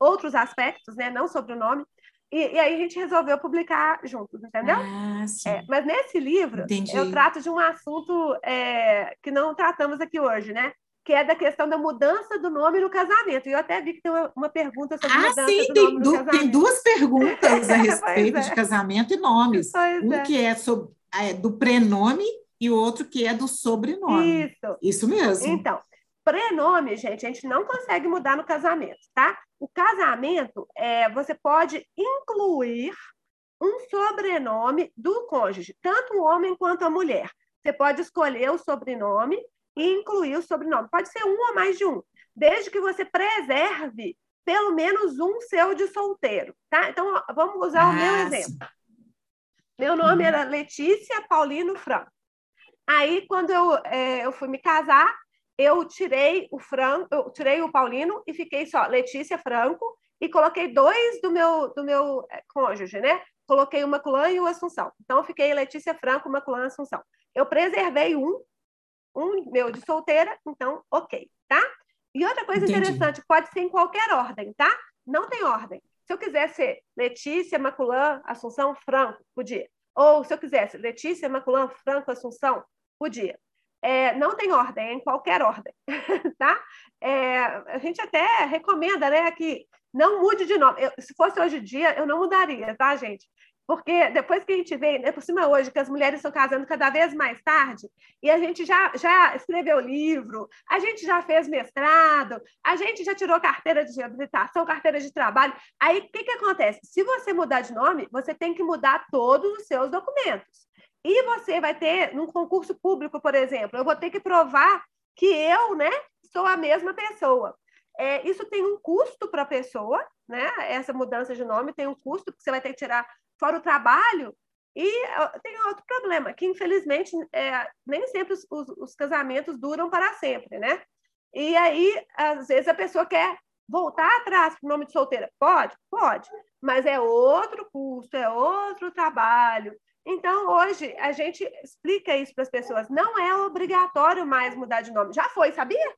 outros aspectos, né, não sobre o nome. E, e aí a gente resolveu publicar juntos, entendeu? Ah. É, mas nesse livro Entendi. eu trato de um assunto é, que não tratamos aqui hoje, né? Que é da questão da mudança do nome no casamento. E eu até vi que tem uma, uma pergunta sobre Ah, mudança sim, do tem, nome no du- casamento. tem duas perguntas a respeito é. de casamento e nomes. Pois Um é. que é sobre, é, do prenome e o outro que é do sobrenome. Isso. Isso mesmo. Então, prenome, gente, a gente não consegue mudar no casamento, tá? O casamento, é, você pode incluir um sobrenome do cônjuge, tanto o homem quanto a mulher. Você pode escolher o sobrenome e incluir o sobrenome. Pode ser um ou mais de um, desde que você preserve pelo menos um seu de solteiro, tá? Então, vamos usar o meu Ah, exemplo. Meu nome Uhum. era Letícia Paulino Franco. Aí, quando eu, é, eu fui me casar, eu tirei o Franco, eu tirei o Paulino e fiquei só Letícia Franco e coloquei dois do meu do meu é, cônjuge, né? Coloquei o Maculan e o Assunção. Então, eu fiquei Letícia Franco, Maculan Assunção. Eu preservei um, um meu de solteira, então, ok, tá? E outra coisa Entendi. interessante, pode ser em qualquer ordem, tá? Não tem ordem. Se eu quiser ser Letícia, Maculan, Assunção, Franco, podia. Ou se eu quisesse Letícia, Maculan, Franco, Assunção, podia. É, não tem ordem, é em qualquer ordem, tá? É, a gente até recomenda, né, que não mude de nome. Eu, se fosse hoje em dia, eu não mudaria, tá, gente? Porque depois que a gente vê, né, por cima hoje, que as mulheres estão casando cada vez mais tarde, e a gente já, já escreveu livro, a gente já fez mestrado, a gente já tirou carteira de habilitação, carteira de trabalho. Aí, o que, que acontece? Se você mudar de nome, você tem que mudar todos os seus documentos. E você vai ter, num concurso público, por exemplo, eu vou ter que provar que eu, né, sou a mesma pessoa. É, isso tem um custo para a pessoa, né? Essa mudança de nome tem um custo, que você vai ter que tirar fora o trabalho. E tem outro problema, que infelizmente é, nem sempre os, os, os casamentos duram para sempre, né? E aí, às vezes, a pessoa quer voltar atrás para o nome de solteira. Pode? Pode. Mas é outro custo, é outro trabalho. Então, hoje, a gente explica isso para as pessoas. Não é obrigatório mais mudar de nome. Já foi, sabia?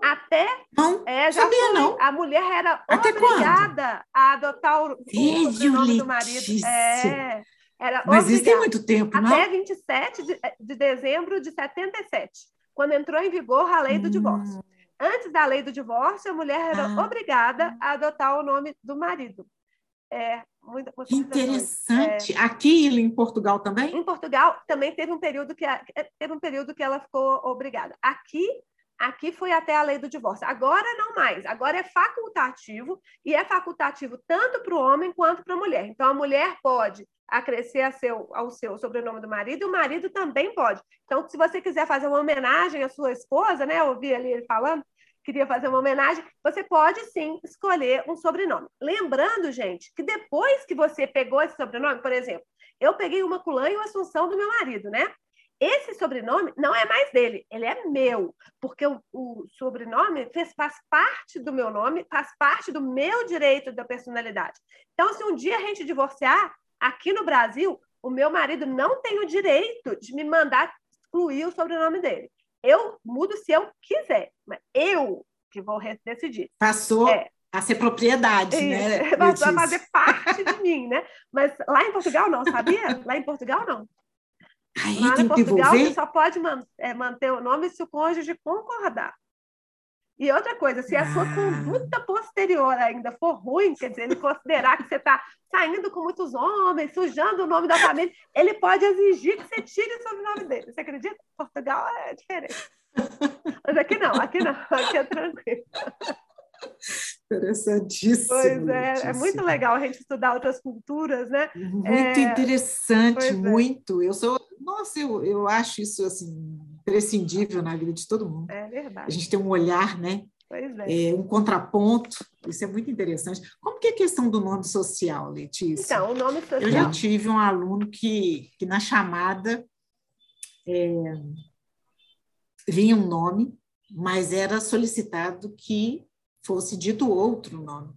Até. Não, É, já sabia foi. não. A mulher era Até obrigada a adotar o, o sobrenome do marido. É, era Mas isso tem obrigada. muito tempo, não? Até 27 de, de dezembro de 77, quando entrou em vigor a lei do divórcio. Hum, Antes da lei do divórcio, a mulher era Ah. obrigada a adotar o nome do marido. É, muita, que interessante. Aqui em Portugal também? Em Portugal também teve um período que a- teve um período que ela ficou obrigada. Aqui aqui foi até a lei do divórcio. Agora não mais. Agora é facultativo e é facultativo tanto para o homem quanto para a mulher. Então a mulher pode acrescer seu, ao seu sobrenome do marido e o marido também pode. Então se você quiser fazer uma homenagem à sua esposa, né? Eu ouvi ali ele falando queria fazer uma homenagem, você pode sim escolher um sobrenome. Lembrando, gente, que depois que você pegou esse sobrenome, por exemplo, eu peguei uma Culã e o Assunção do meu marido, né? Esse sobrenome não é mais dele, ele é meu, porque o, o sobrenome fez, faz parte do meu nome, faz parte do meu direito da personalidade. Então, se um dia a gente divorciar, aqui no Brasil, o meu marido não tem o direito de me mandar excluir o sobrenome dele. Eu mudo se eu quiser, mas eu que vou decidir. Passou, É. a ser propriedade, Isso, né? Passou a fazer parte de mim, né? Mas lá em Portugal não, sabia? Lá em Portugal não. Aí lá em Portugal você só pode man- é, manter o nome se o cônjuge concordar. E outra coisa, se a sua Ah. conduta posterior ainda for ruim, quer dizer, ele considerar que você está saindo com muitos homens, sujando o nome da família, ele pode exigir que você tire o sobrenome dele. Você acredita? Portugal é diferente. Mas aqui não, aqui não, aqui é tranquilo. Interessantíssimo. Pois é, é muito legal a gente estudar outras culturas, né? Muito É, interessante, pois é. muito. Eu sou, nossa, eu, eu acho isso assim imprescindível na vida de todo mundo. É A verdade. gente tem um olhar, né? É. É, um contraponto. Isso é muito interessante. Como que é a questão do nome social, Letícia? Então, o nome Eu já social. tive um aluno que, que na chamada é, vinha um nome, mas era solicitado que fosse dito outro nome.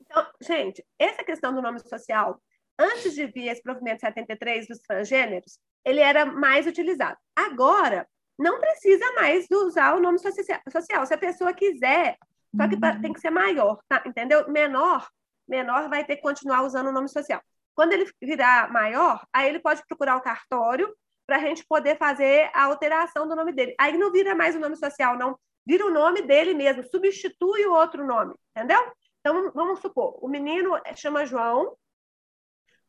Então, gente, essa questão do nome social, antes de vir esse provimento 73 dos transgêneros, ele era mais utilizado. Agora, não precisa mais usar o nome socia- social. Se a pessoa quiser, só que pra- tem que ser maior, tá? Entendeu? Menor, menor vai ter que continuar usando o nome social. Quando ele virar maior, aí ele pode procurar o cartório para a gente poder fazer a alteração do nome dele. Aí não vira mais o nome social, não. Vira o nome dele mesmo, substitui o outro nome, entendeu? Então, vamos supor, o menino chama João,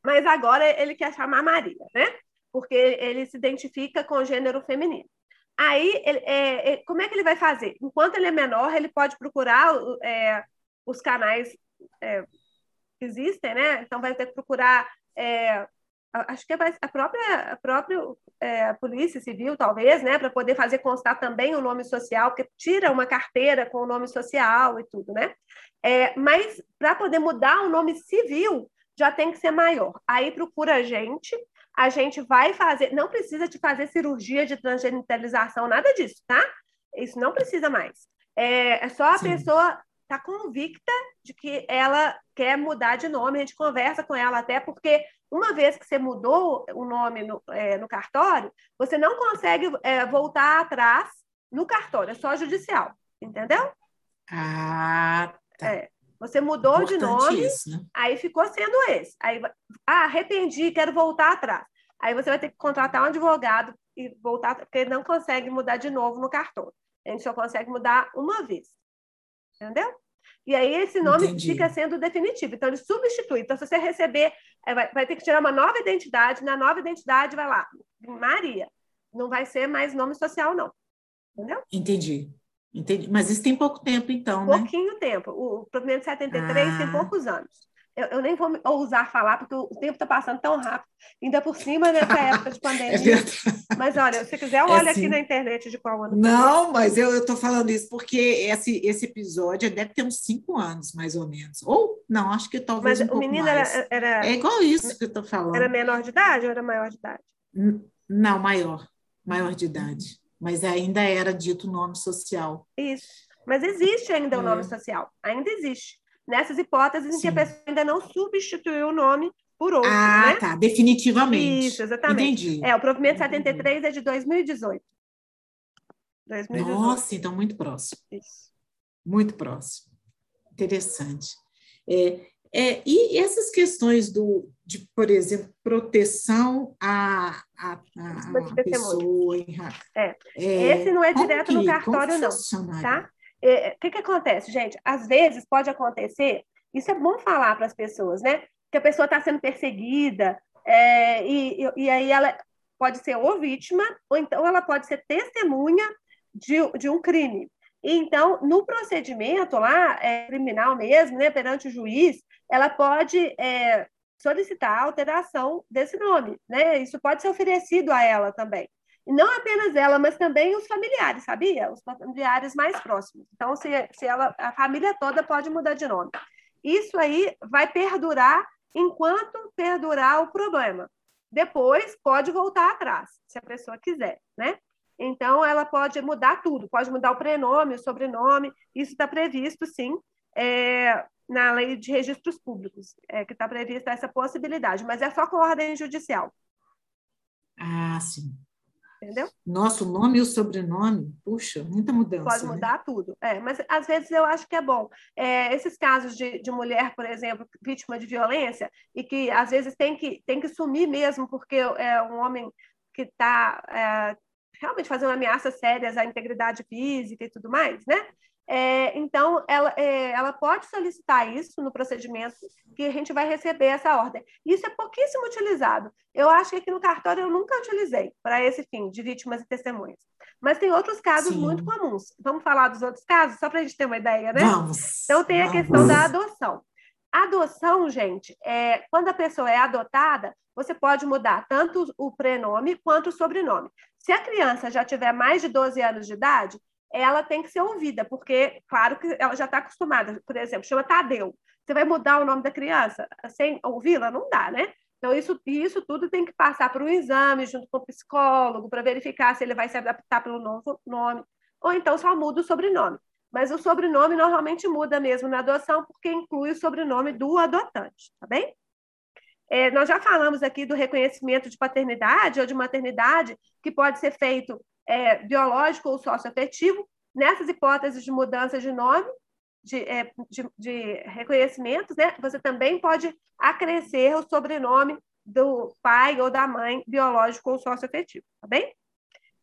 mas agora ele quer chamar Maria, né? Porque ele se identifica com o gênero feminino. Aí, ele- é, é, como é que ele vai fazer? Enquanto ele é menor, ele pode procurar é, os canais é, que existem, né? Então, vai ter que procurar, é, acho que vai- a própria, a própria é, Polícia Civil, talvez, né? Para poder fazer constar também o nome social, porque tira uma carteira com o nome social e tudo, né? É, mas para poder mudar o nome civil, já tem que ser maior. Aí procura a gente, a gente vai fazer, não precisa de fazer cirurgia de transgenitalização, nada disso, tá? Isso não precisa mais. É, é só a Sim. pessoa estar convicta de que ela quer mudar de nome, a gente conversa com ela até, porque uma vez que você mudou o nome no, é, no cartório, você não consegue é, voltar atrás no cartório, é só judicial, entendeu? Ah, tá. É. Você mudou de nome, isso, né? aí ficou sendo esse. Aí, ah, arrependi, quero voltar atrás. Aí você vai ter que contratar um advogado e voltar, porque ele não consegue mudar de novo no cartório. A gente só consegue mudar uma vez. Entendeu? E aí esse nome Entendi. fica sendo definitivo. Então, ele substitui. Então, se você receber, é, vai, vai ter que tirar uma nova identidade. Na nova identidade, vai lá, Maria. Não vai ser mais nome social, não. Entendeu? Entendi. Entendi. Mas isso tem pouco tempo, então, né? pouquinho tempo. O provimento de 73 tem Ah. poucos anos. Eu, eu nem vou ousar falar, porque o tempo está passando tão rápido. Ainda por cima, nessa época de É pandemia. verdade. Mas olha, se quiser, olha aqui sim. na internet de qual ano. Não, mas eu estou falando isso porque esse, esse episódio deve ter uns cinco anos, mais ou menos. Ou, não, acho que talvez Mas um o menino era, era, É igual isso que eu estou falando. era menor de idade ou era maior de idade? Não, maior. Maior de idade. Mas ainda era dito nome social. Isso. Mas existe ainda o É. nome social. Ainda existe. Nessas hipóteses em que a pessoa ainda não substituiu o nome por outro, Ah, né? tá. Definitivamente. Isso, exatamente. Entendi. É, o provimento Entendi. 73 é de 2018. 2018. Nossa, então muito próximo. Isso. Muito próximo. Interessante. É, é, e essas questões do, de, por exemplo, proteção à, à, à- pessoa. É. É, Esse não é direto no que- como cartório, não. tá? É, O que, que acontece, gente? Às vezes pode acontecer, isso é bom falar para as pessoas, né? Que a pessoa está sendo perseguida, é, e, e, e aí ela pode ser ou vítima, ou então ela pode ser testemunha de, de um crime. Então, no procedimento lá, é, criminal mesmo, né, perante o juiz, ela pode é, solicitar a alteração desse nome, né? Isso pode ser oferecido a ela também. E não apenas ela, mas também os familiares, sabia? Os familiares mais próximos. Então, se, se ela, a família toda pode mudar de nome. Isso aí vai perdurar enquanto perdurar o problema. Depois pode voltar atrás, se a pessoa quiser, né? Então, ela pode mudar tudo, pode mudar o prenome, o sobrenome, isso está previsto, sim, é, na lei de registros públicos, é, que está prevista essa possibilidade, mas é só com ordem judicial. Ah, sim. entendeu? Nosso nome e o sobrenome, puxa, muita mudança. Pode né? mudar né? tudo. É, mas às vezes eu acho que é bom. É, esses casos de, de mulher, por exemplo, vítima de violência, e que às vezes tem que, tem que sumir mesmo, porque é um homem que está é, realmente fazendo ameaças sérias à integridade física e tudo mais, né? É, então, ela, é, ela pode solicitar isso no procedimento que a gente vai receber essa ordem. Isso é pouquíssimo utilizado. Eu acho que aqui no cartório eu nunca utilizei para esse fim, de vítimas e testemunhas. Mas tem outros casos Sim. muito comuns. Vamos falar dos outros casos, só para a gente ter uma ideia, né? Vamos. Então, tem a vamos. questão da adoção. Adoção, gente, é, quando a pessoa é adotada, você pode mudar tanto o prenome quanto o sobrenome. Se a criança já tiver mais de 12 anos de idade, ela tem que ser ouvida, porque, claro que ela já está acostumada. Por exemplo, chama Tadeu. Você vai mudar o nome da criança sem ouvi-la? Não dá, né? Então, isso, isso tudo tem que passar por um exame junto com o psicólogo para verificar se ele vai se adaptar pelo novo nome, ou então só muda o sobrenome. Mas o sobrenome normalmente muda mesmo na adoção, porque inclui o sobrenome do adotante, tá bem? É, nós já falamos aqui do reconhecimento de paternidade ou de maternidade, que pode ser feito é, biológico ou socioafetivo. Nessas hipóteses de mudança de nome, de, é, de, de reconhecimentos, né, você também pode acrescer o sobrenome do pai ou da mãe biológico ou socioafetivo, tá bem?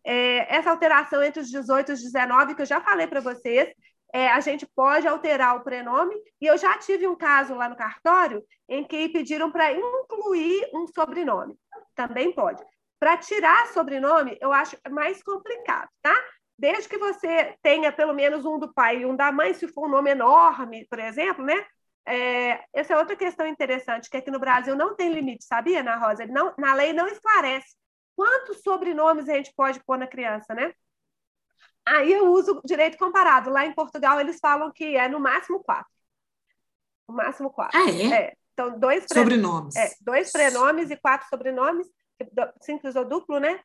É, essa alteração entre os 18 e os 19, que eu já falei para vocês, é, a gente pode alterar o prenome, e eu já tive um caso lá no cartório em que pediram para incluir um sobrenome. Também pode. Para tirar sobrenome, eu acho mais complicado, tá? Desde que você tenha pelo menos um do pai e um da mãe, se for um nome enorme, por exemplo, né? É, essa é outra questão interessante, que aqui no Brasil não tem limite, sabia, Ana Rosa? Não, na lei não esclarece quantos sobrenomes a gente pode pôr na criança, né? Aí eu uso direito comparado. Lá em Portugal, eles falam que é no máximo quatro. No máximo quatro. Ah, é? é. Então, dois sobrenomes. É, dois prenomes e quatro sobrenomes simples ou duplo, né?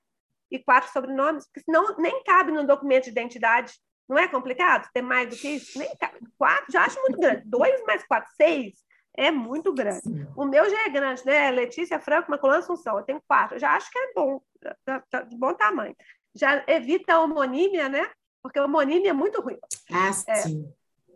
E quatro sobrenomes, porque senão nem cabe no documento de identidade. Não é complicado ter mais do que isso? Nem cabe. Quatro, já acho muito grande. Dois mais quatro, seis, é muito grande. Sim. O meu já é grande, né? Letícia Franco, Maculã Assunção, eu tenho quatro. Eu já acho que é bom, tá de bom tamanho. Já evita a homonímia, né? Porque a homonímia é muito ruim. Ah, é. sim.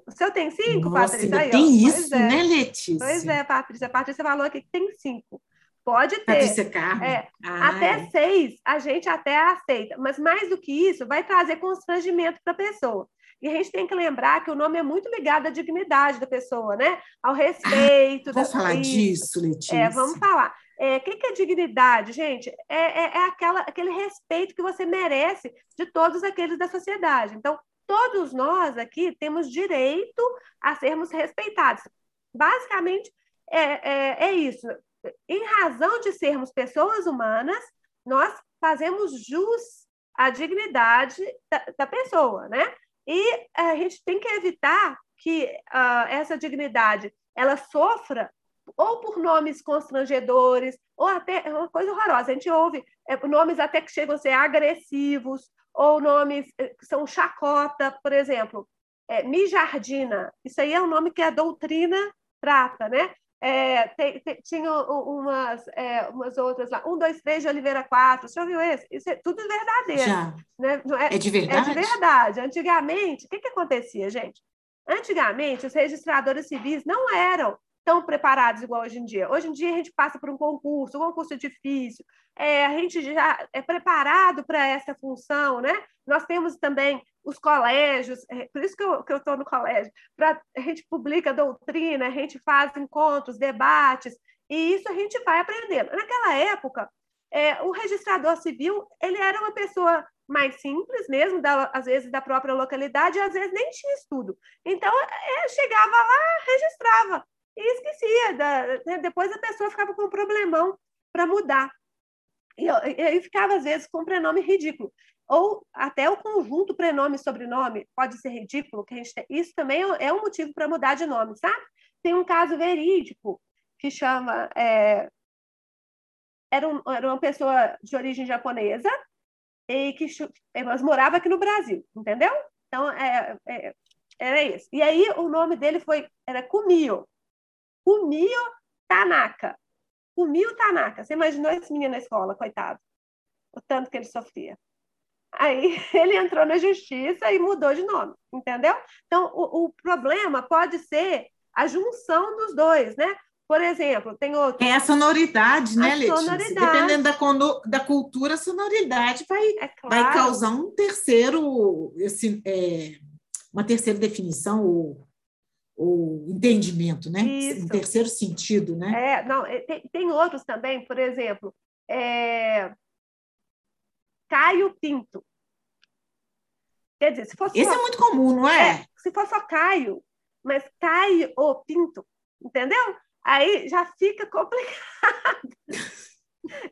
O seu tem cinco, Nossa, Patrícia? Aí, tem ó. isso, é. né, Letícia? Pois é, Patrícia. A Patrícia falou aqui que tem cinco. Pode ter. Patrícia Carmo. É, até seis a gente até aceita, mas mais do que isso, vai trazer constrangimento para a pessoa. E a gente tem que lembrar que o nome é muito ligado à dignidade da pessoa, né? Ao respeito. Ah, vamos falar isso. disso, Letícia. É, vamos falar. O é, que, que é dignidade, gente? É, é, é, aquela, aquele respeito que você merece de todos aqueles da sociedade. Então, todos nós aqui temos direito a sermos respeitados. Basicamente, é, é, é isso em razão de sermos pessoas humanas, nós fazemos jus à dignidade da, da pessoa, né? E a gente tem que evitar que uh, essa dignidade ela sofra ou por nomes constrangedores, ou até é uma coisa horrorosa. A gente ouve é, nomes até que chegam a ser agressivos, ou nomes eh, que são chacota, por exemplo, é, mijardina. Isso aí é um nome que a doutrina trata, né? É, tem, tem, tinha umas, é, umas outras lá, um, dois, três de Oliveira quatro. Você ouviu esse? Isso é tudo verdadeiro. Já. Né? É, é, de verdade? É de verdade. Antigamente, o que, que acontecia, gente? Antigamente, os registradores civis não eram tão preparados igual hoje em dia. Hoje em dia, a gente passa por um concurso, um concurso difícil, é, a gente já é preparado para essa função, né? Nós temos também os colégios, é, por isso que eu estou no colégio, pra, a gente publica doutrina, a gente faz encontros, debates, e isso a gente vai aprendendo. Naquela época, é, o registrador civil ele era uma pessoa mais simples mesmo, da, às vezes da própria localidade, e às vezes nem tinha estudo. Então, é, chegava lá, registrava, e esquecia. Da, né? Depois a pessoa ficava com um problemão para mudar. E, e aí ficava, às vezes, com um prenome ridículo ou até o conjunto prenome e sobrenome pode ser ridículo, que a gente tem. isso também é um motivo para mudar de nome, sabe? Tem um caso verídico que chama é, era, um, era, uma pessoa de origem japonesa e que mas morava aqui no Brasil, entendeu? Então é, é, era isso. E aí o nome dele foi era Kumio, Kumio Tanaka, Kumio Tanaka. Você imaginou esse menino na escola, coitado? O tanto que ele sofria. Aí ele entrou na justiça e mudou de nome, entendeu? Então, o, o problema pode ser a junção dos dois, né? Por exemplo, tem outro. É a sonoridade, né, a Letícia? Sonoridade. Dependendo da, da cultura, a sonoridade vai, é claro. vai causar um terceiro, esse, é, uma terceira definição ou, ou entendimento, né? Isso. Um terceiro sentido, né? É, não, é, tem, tem outros também, por exemplo, é... Caio Pinto. Quer dizer, se fosse Esse só... é muito comum, não é? é? Se for só Caio, mas Caio Pinto, entendeu? Aí já fica complicado.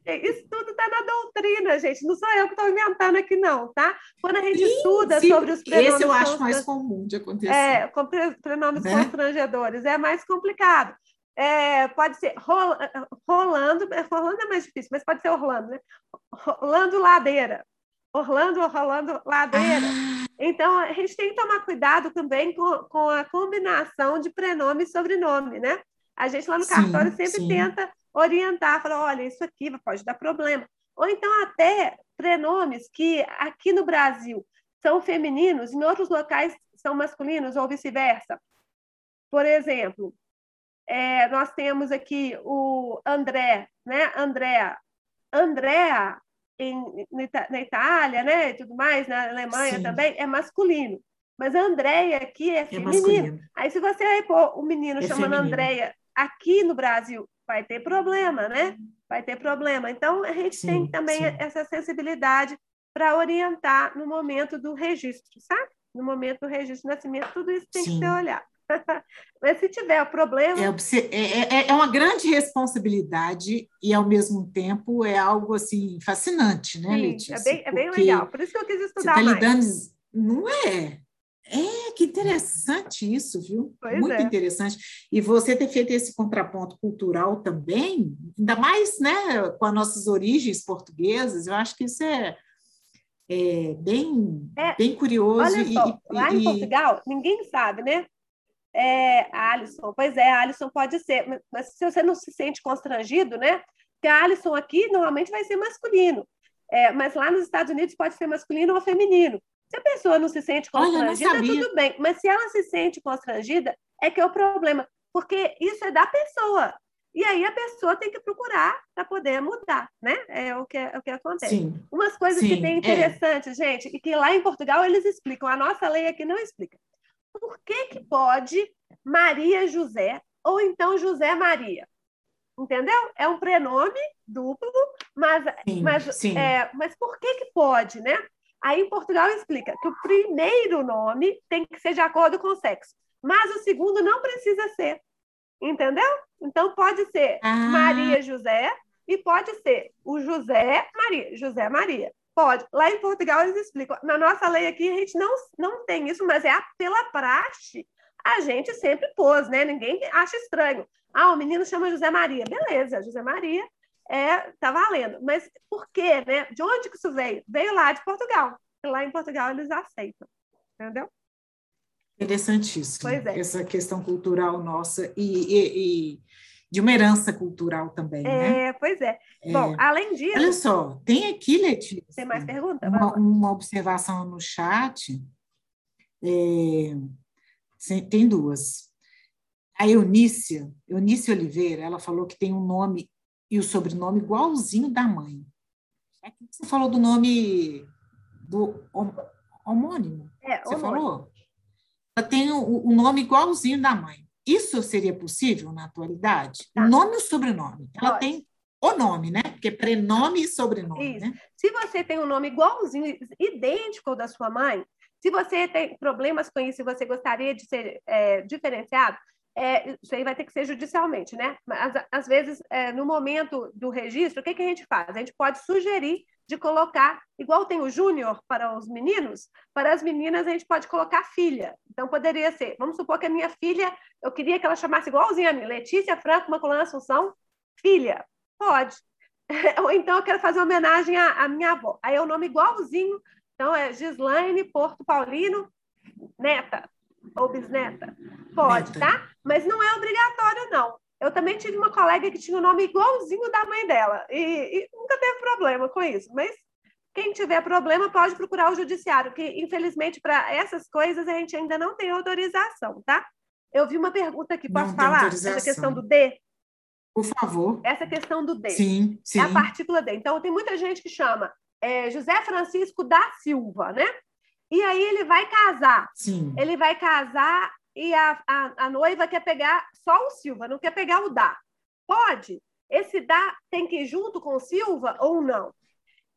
Isso tudo está na doutrina, gente. Não sou eu que estou inventando aqui, não, tá? Quando a gente sim, estuda sim. sobre os pronomes... Esse eu acho mais comum de acontecer. É, com pronomes né? constrangedores. É mais complicado. É, pode ser Rolando, Rolando é mais difícil, mas pode ser Orlando, né? Rolando Ladeira. Orlando, Rolando Ladeira. Ah. Então, a gente tem que tomar cuidado também com, com a combinação de prenome e sobrenome, né? A gente lá no sim, cartório sempre sim. tenta orientar, falar, olha, isso aqui pode dar problema. Ou então até prenomes que aqui no Brasil são femininos, em outros locais são masculinos, ou vice-versa. Por exemplo, é, nós temos aqui o André, né? Andréa. Andréa, em, na Itália, né? E tudo mais, na Alemanha Sim. também, é masculino. Mas a Andréia aqui é, é feminino. Aí, se você aí pôr o menino é chamando Andréia aqui no Brasil, vai ter problema, né? Vai ter problema. Então, a gente sim, tem também sim. essa sensibilidade para orientar no momento do registro, sabe? No momento do registro de nascimento, tudo isso tem sim. que ser olhado. Mas se tiver problema. É, é, é, é, uma grande responsabilidade e, ao mesmo tempo, é algo assim fascinante, né, Sim, Letícia? É bem, é bem legal. Por isso que eu quis estudar você tá mais. Lidando, não é? É, que interessante isso, viu? Pois Muito é. interessante. E você ter feito esse contraponto cultural também, ainda mais né, com as nossas origens portuguesas, eu acho que isso é, é bem, é, bem curioso. Olha só, e, lá e, em Portugal, ninguém sabe, né? É, Alisson, pois é, Alisson pode ser, mas se você não se sente constrangido, né? Porque Alisson aqui normalmente vai ser masculino, é, mas lá nos Estados Unidos pode ser masculino ou feminino. Se a pessoa não se sente constrangida, Olha, tudo bem. Mas se ela se sente constrangida, é que é o problema. Porque isso é da pessoa. E aí a pessoa tem que procurar para poder mudar, né? É o que, é o que acontece. Sim. Umas coisas Sim, que tem interessantes, é. gente, e que lá em Portugal eles explicam, a nossa lei aqui não explica. Por que, que pode Maria José ou então José Maria? Entendeu? É um prenome duplo, mas, sim, mas, sim. É, mas por que, que pode, né? Aí em Portugal explica que o primeiro nome tem que ser de acordo com o sexo, mas o segundo não precisa ser. Entendeu? Então pode ser ah. Maria José e pode ser o José Maria, José Maria. Pode. Lá em Portugal eles explicam. Na nossa lei aqui a gente não, não tem isso, mas é pela praxe. A gente sempre pôs, né? Ninguém acha estranho. Ah, o menino chama José Maria. Beleza, José Maria é, tá valendo. Mas por quê, né? De onde que isso veio? Veio lá de Portugal. Lá em Portugal eles aceitam, entendeu? Interessantíssimo. Pois é. Essa questão cultural nossa e, e, e de uma herança cultural também, é, né? Pois é. é. Bom, além disso... Olha só, tem aqui, Letícia... Tem mais perguntas? Uma, uma, observação no chat. É, tem duas. A Eunícia, Eunice Oliveira, ela falou que tem um nome e o sobrenome igualzinho da mãe. É que você falou do nome do homônimo. É, você homônimo. falou? Ela tem o, o, nome igualzinho da mãe. Isso seria possível na atualidade? Tá. Nome e o sobrenome. Ela Pode. tem o nome, né? Porque é prenome e sobrenome, Isso. né? Se você tem um nome igualzinho, idêntico ao da sua mãe, se você tem problemas com isso e você gostaria de ser é, diferenciado, é, isso aí vai ter que ser judicialmente, né? Mas, às vezes, é, no momento do registro, o que, que a gente faz? A gente pode sugerir de colocar, igual tem o júnior para os meninos, para as meninas a gente pode colocar filha. Então, poderia ser, vamos supor que a minha filha, eu queria que ela chamasse igualzinha a mim, Letícia Franco Maculana Assunção, filha. Pode. Ou então eu quero fazer homenagem à, à minha avó. Aí é o nome igualzinho. Então, é Gislaine Porto Paulino, neta ou bisneta? Pode, Neta. tá? Mas não é obrigatório, não. Eu também tive uma colega que tinha o um nome igualzinho da mãe dela e, e, nunca teve problema com isso. Mas Quem tiver problema pode procurar o judiciário, que infelizmente para essas coisas a gente ainda não tem autorização, tá? Eu vi uma pergunta aqui, posso falar? Essa questão do D? Por favor. Essa questão do D. Sim, sim. É a partícula D. Então, tem muita gente que chama é, José Francisco da Silva, né? E aí ele vai casar. Sim. Ele vai casar e a, a, a noiva quer pegar só o Silva, não quer pegar o da. Pode? Esse da tem que ir junto com o Silva ou não?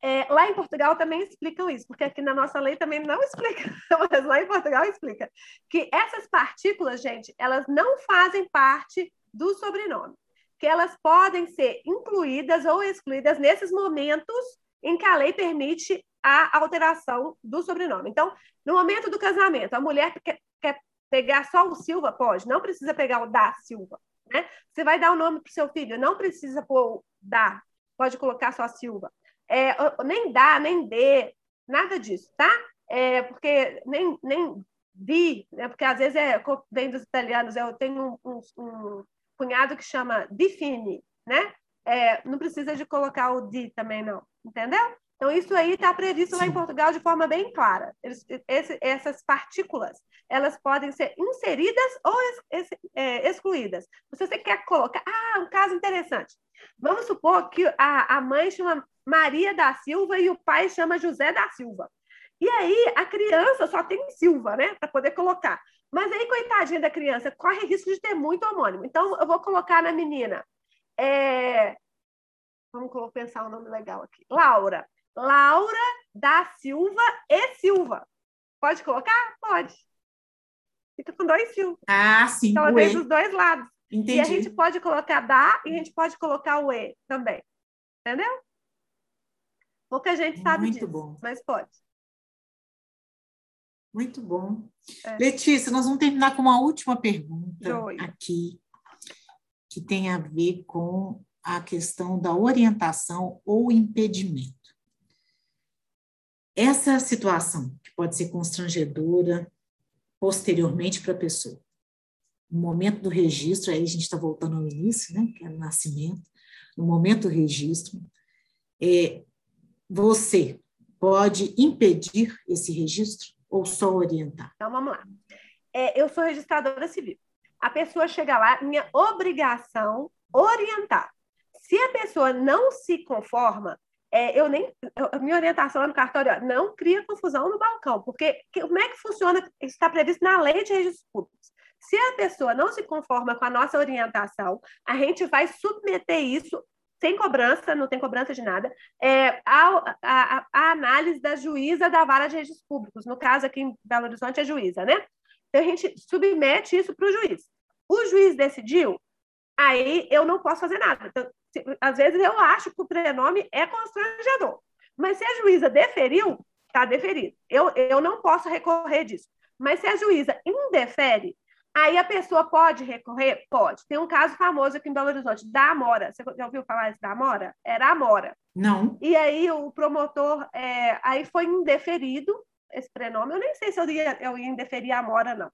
É, lá em Portugal também explicam isso, porque aqui na nossa lei também não explica, mas lá em Portugal explica que essas partículas, gente, elas não fazem parte do sobrenome, que elas podem ser incluídas ou excluídas nesses momentos em que a lei permite a alteração do sobrenome. Então, no momento do casamento, a mulher pegar só o Silva, pode, não precisa pegar o da Silva. Né? Você vai dar o nome para o seu filho, não precisa pôr da, pode colocar só Silva. É, nem dá, nem dê, nada disso, tá? É, porque nem, nem di, né? porque às vezes é, vem dos italianos, eu tenho um, um, um cunhado que chama define, né? É, não precisa de colocar o di também, não, entendeu? Então, isso aí está previsto Sim. lá em Portugal de forma bem clara. Eles, esse, essas partículas, elas podem ser inseridas ou ex, ex, é, excluídas. Se você quer colocar... Ah, um caso interessante. Vamos supor que a, a mãe chama Maria da Silva e o pai chama José da Silva. E aí a criança só tem Silva, né, para poder colocar. Mas aí, coitadinha da criança, corre risco de ter muito homônimo. Então, eu vou colocar na menina. É... Vamos pensar um nome legal aqui. Laura. Laura da Silva e Silva. Pode colocar? Pode. Fica com dois Silva. Ah, sim. Então, ela tem dos dois lados. Entendi. E a gente pode colocar da e a gente pode colocar o E também. Entendeu? Pouca gente sabe Muito disso, bom. mas pode. Muito bom. É. Letícia, nós vamos terminar com uma última pergunta Joia. aqui, que tem a ver com a questão da orientação ou impedimento. Essa situação, que pode ser constrangedora posteriormente para a pessoa, no momento do registro, aí a gente está voltando ao início, né, que é o nascimento, no momento do registro, é, você pode impedir esse registro ou só orientar? Então, vamos lá. É, eu sou registradora civil. A pessoa chega lá, minha obrigação orientar. Se a pessoa não se conforma, é, eu nem eu, minha orientação no cartório ó, não cria confusão no balcão, porque que, como é que funciona? Está previsto na lei de registros públicos. Se a pessoa não se conforma com a nossa orientação, a gente vai submeter isso sem cobrança, não tem cobrança de nada, é, a, a, a, análise da juíza da vara de registros públicos. No caso, aqui em Belo Horizonte, é juíza, né? Então, a gente submete isso para o juiz. O juiz decidiu, aí eu não posso fazer nada. Então, às vezes eu acho que o prenome é constrangedor. Mas se a juíza deferiu, está deferido. Eu, eu não posso recorrer disso. Mas se a juíza indefere, Aí a pessoa pode recorrer? Pode. Tem um caso famoso aqui em Belo Horizonte, da Amora. Você já ouviu falar isso da Amora? Era a Amora. Não. E aí o promotor, é, aí foi indeferido esse prenome. Eu nem sei se eu ia, eu ia indeferir a Amora, não.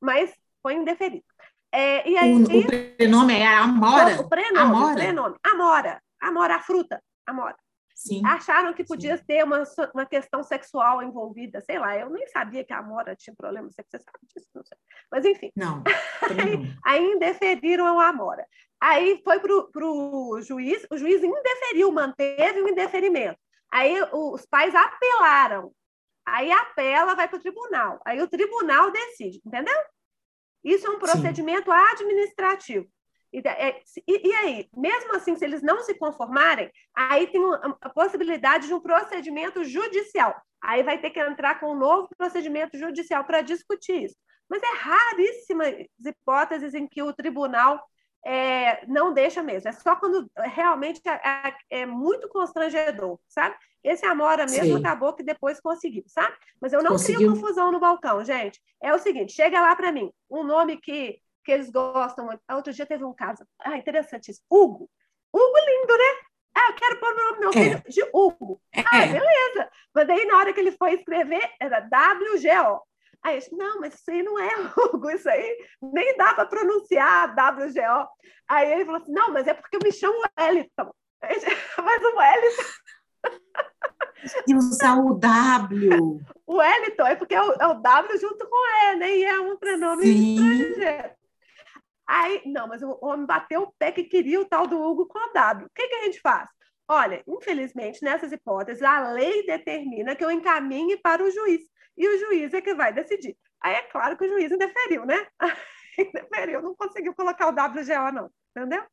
Mas foi indeferido. É, e aí, o, o prenome é Amora? O prenome, Amora. o prenome. Amora. Amora, a fruta. Amora. Sim. Acharam que podia Sim. ter uma, uma questão sexual envolvida, sei lá, eu nem sabia que a Amora tinha problema sexual, você sabe disso, não sei. Mas enfim. Não. aí, aí indeferiram a Amora. Aí foi para o juiz, o juiz indeferiu, manteve o indeferimento. Aí os pais apelaram. Aí apela, vai para o tribunal. Aí o tribunal decide, entendeu? Isso é um procedimento Sim. administrativo. É, e, e, aí, mesmo assim, se eles não se conformarem, aí tem a possibilidade de um procedimento judicial. Aí vai ter que entrar com um novo procedimento judicial para discutir isso. Mas é raríssimas hipóteses em que o tribunal é, não deixa mesmo. É só quando realmente é, é, é muito constrangedor, sabe? Esse Amora mesmo Sim. acabou que depois conseguiu, sabe? Mas eu não conseguiu. crio confusão no balcão, gente. É o seguinte, chega lá para mim, um nome que que eles gostam. Outro dia teve um caso, ah, interessante isso, Hugo. Hugo lindo, né? Ah, eu quero pôr o nome do meu filho é. de Hugo. É. Ah, beleza. Mas daí, na hora que ele foi escrever, era WGO. Aí eu disse, não, mas isso aí não é Hugo, isso aí nem dá para pronunciar WGO. Aí ele falou assim, não, mas é porque eu me chamo Wellington. Mas o Wellington... E usar o W. O Wellington é porque é o, é o W junto com E, né? E é um prenome estrangeiro. Aí, não, mas o homem bateu o pé que queria o tal do Hugo com o W. O que, que a gente faz? Olha, infelizmente, nessas hipóteses, a lei determina que eu encaminhe para o juiz. E o juiz é que vai decidir. Aí é claro que o juiz indeferiu, né? Indeferiu, não conseguiu colocar o WGO, não. Entendeu?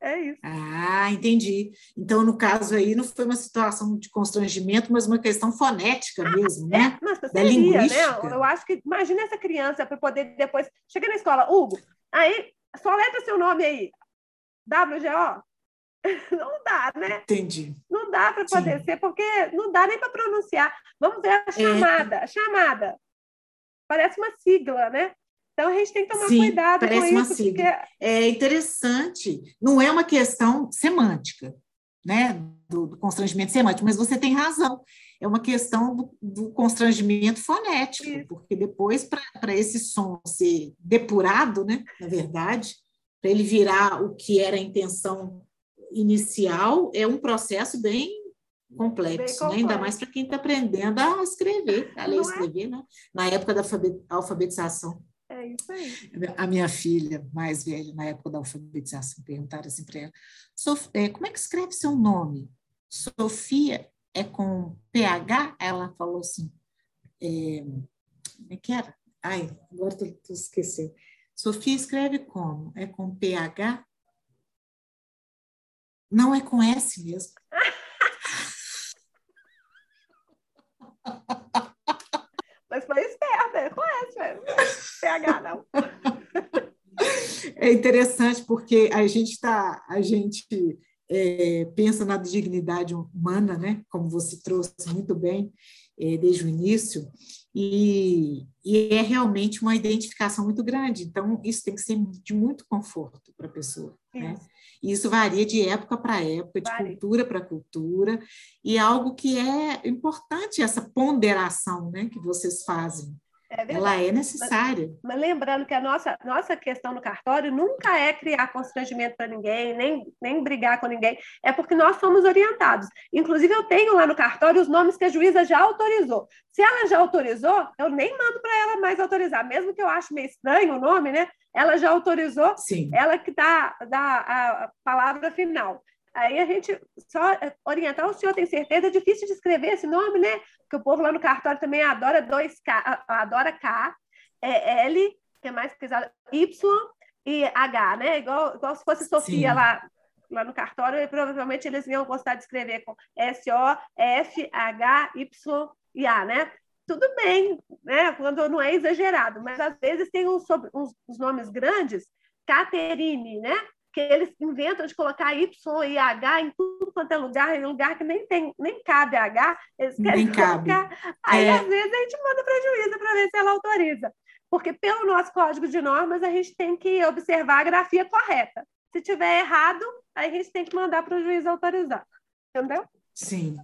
É isso. Ah, entendi. Então, no caso aí, não foi uma situação de constrangimento, mas uma questão fonética ah, mesmo, né? É, mas da linguística. Né? Eu acho que, imagina essa criança para poder depois... Cheguei na escola, Hugo, aí, só letra seu nome aí. WGO? Não dá, né? Entendi. Não dá para poder Sim. ser, porque não dá nem para pronunciar. Vamos ver a é. chamada. É. A chamada. Parece uma sigla, né? Então a gente tem que tomar Sim, cuidado parece com uma isso. Sigla. Porque... É interessante. Não é uma questão semântica, né? Do, do, constrangimento semântico, mas você tem razão. É uma questão do, do constrangimento fonético, isso. porque depois, para esse som ser depurado, né? Na verdade, para ele virar o que era a intenção inicial é um processo bem complexo, bem né? ainda mais para quem está aprendendo a escrever, a ler e é? escrever, né? na época da alfabetização. É isso aí. A minha filha mais velha, na época da alfabetização, perguntaram assim para ela: é, como é que escreve seu nome? Sofia é com PH? Ela falou assim: é, como é que era? Ai, agora tu esqueceu. Sofia escreve como? É com PH? Não é com S mesmo. Mas foi esperta, é com S mesmo. PH não. É interessante porque a gente está, a gente é, pensa na dignidade humana, né? Como você trouxe muito bem é, desde o início, e, e, é realmente uma identificação muito grande. Então, isso tem que ser de muito conforto para a pessoa. Né? E isso varia de época para época, de Vale. cultura para cultura, e é algo que é importante, essa ponderação né, que vocês fazem. É ela é necessária. Mas, mas, lembrando que a nossa, nossa questão no cartório nunca é criar constrangimento para ninguém, nem, nem brigar com ninguém, é porque nós somos orientados. Inclusive, eu tenho lá no cartório os nomes que a juíza já autorizou. Se ela já autorizou, eu nem mando para ela mais autorizar, mesmo que eu ache meio estranho o nome, né? Ela já autorizou, Sim. ela que dá, dá a palavra final. Aí a gente só é, orientar, o senhor tem certeza? É difícil de escrever esse nome, né? Porque o povo lá no cartório também adora 2K, adora K, é L, que é mais pesado, Y e H, né? Igual, igual se fosse Sofia lá, lá no cartório, e provavelmente eles iam gostar de escrever com S, O, F, H, Y e A, né? Tudo bem, né? Quando não é exagerado, mas às vezes tem uns, uns, uns nomes grandes, Caterine, né? Que eles inventam de colocar Y e H em tudo quanto é lugar, em lugar que nem tem, nem cabe H, eles querem nem colocar. Cabe. Aí, é. às vezes, a gente manda para a juíza para ver se ela autoriza. Porque, pelo nosso código de normas, a gente tem que observar a grafia correta. Se tiver errado, aí a gente tem que mandar para o juiz autorizar. Entendeu? Sim.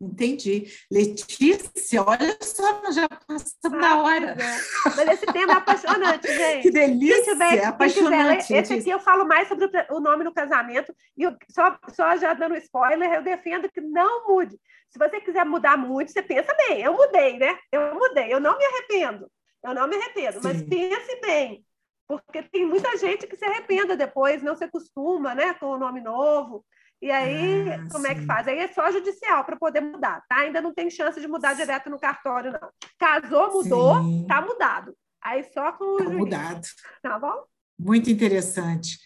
Entendi. Letícia, olha só, já passamos ah, da hora. É. Mas esse tema é apaixonante, gente. Que delícia, tiver, apaixonante. Tiver, esse aqui eu falo mais sobre o nome no casamento, e só, só já dando spoiler, eu defendo que não mude. Se você quiser mudar muito, você pensa bem. Eu mudei, né? Eu mudei, eu não me arrependo. Eu não me arrependo, Sim. mas pense bem. Porque tem muita gente que se arrependa depois, não se acostuma né, com o nome novo. E aí, ah, como sim. é que faz? Aí é só judicial para poder mudar, tá? Ainda não tem chance de mudar direto no cartório, não. Casou, mudou, sim. tá mudado. Aí só com o tá juiz. mudado. Tá bom? Muito interessante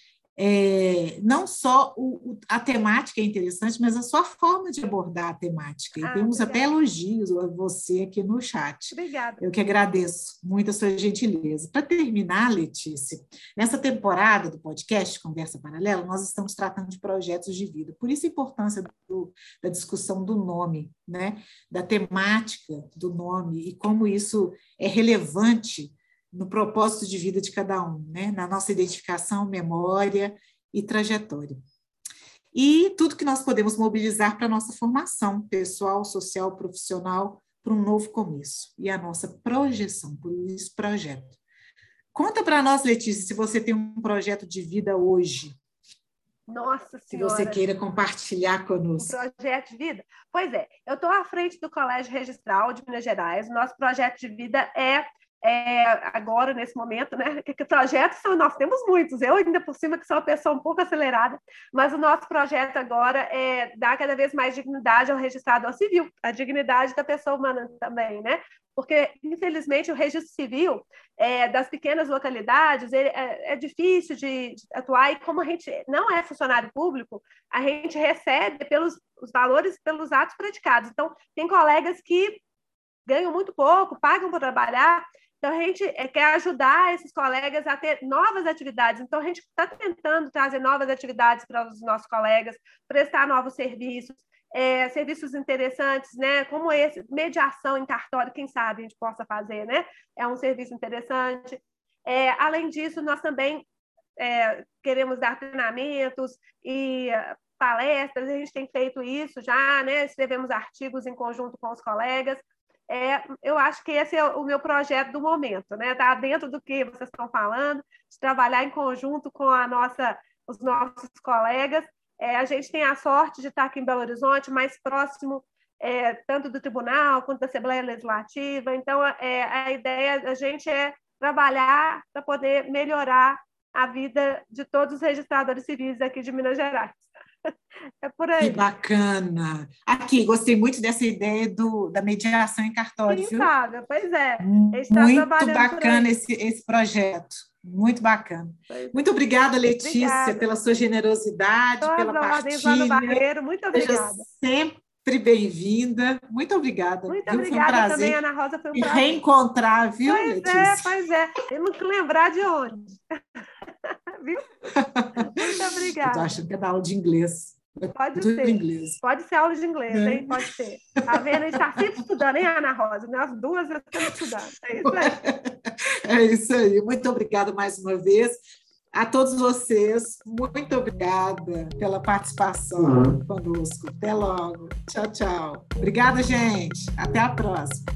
é, não só o, a temática é interessante, mas a sua forma de abordar a temática. E ah, temos obrigada. até elogios a você aqui no chat. Obrigada. Eu que agradeço muito a sua gentileza. Para terminar, Letícia, nessa temporada do podcast Conversa Paralela, nós estamos tratando de projetos de vida. Por isso a importância do, da discussão do nome, né? da temática do nome e como isso é relevante no propósito de vida de cada um, né? na nossa identificação, memória e trajetória. E tudo que nós podemos mobilizar para a nossa formação pessoal, social, profissional, para um novo começo. E a nossa projeção, por isso, projeto. Conta para nós, Letícia, se você tem um projeto de vida hoje. Nossa Senhora. Se você queira compartilhar conosco. Um projeto de vida? Pois é, eu estou à frente do Colégio Registral de Minas Gerais. Nosso projeto de vida é é, agora, nesse momento, né? Que, que projetos são, nós temos muitos, eu ainda por cima que sou uma pessoa um pouco acelerada, mas o nosso projeto agora é dar cada vez mais dignidade ao registrado ao civil, a dignidade da pessoa humana também, né? Porque, infelizmente, o registro civil é, das pequenas localidades ele, é, é difícil de, de, atuar, e como a gente não é funcionário público, a gente recebe pelos os valores, pelos atos praticados. Então, tem colegas que ganham muito pouco, pagam para trabalhar, então, a gente eh, quer ajudar esses colegas a ter novas atividades. Então, a gente está tentando trazer novas atividades para os nossos colegas, prestar novos serviços, é, serviços interessantes, né? Como esse, mediação em cartório, quem sabe a gente possa fazer, né? É um serviço interessante. É, além disso, nós também é, queremos dar treinamentos e palestras, a gente tem feito isso já, né? Escrevemos artigos em conjunto com os colegas é, eu acho que esse é o meu projeto do momento, né? Está dentro do que vocês estão falando, de trabalhar em conjunto com a nossa, os nossos colegas. É, a gente tem a sorte de estar aqui em Belo Horizonte, mais próximo é, tanto do tribunal quanto da Assembleia Legislativa. Então, é, a ideia da gente é trabalhar para poder melhorar a vida de todos os registradores civis aqui de Minas Gerais. É por aí. Que bacana. Aqui, gostei muito dessa ideia do, da mediação em cartório. Sim, sabe? Pois é. Muito bacana esse, esse projeto. Muito bacana. Pois muito obrigada, Letícia, obrigada. pela sua generosidade, Todas pela partilha. Barreiro, muito obrigada. Seja sempre bem-vinda. Muito obrigada. Muito viu? obrigada um também, Ana Rosa. Foi um prazer. reencontrar, viu, pois é, Letícia? É, pois é. Temos que lembrar de onde. Viu? Muito obrigada. Estou achando que é da aula de inglês. Pode ser. Inglês. Pode ser aula de inglês, é. hein? Pode ser. Tá vendo? A gente está sempre estudando, hein, Ana Rosa? Nós duas estamos estudando. É isso aí. É isso aí. Muito obrigada mais uma vez. A todos vocês, muito obrigada pela participação uhum. conosco. Até logo. Tchau, tchau. Obrigada, gente. Até a próxima.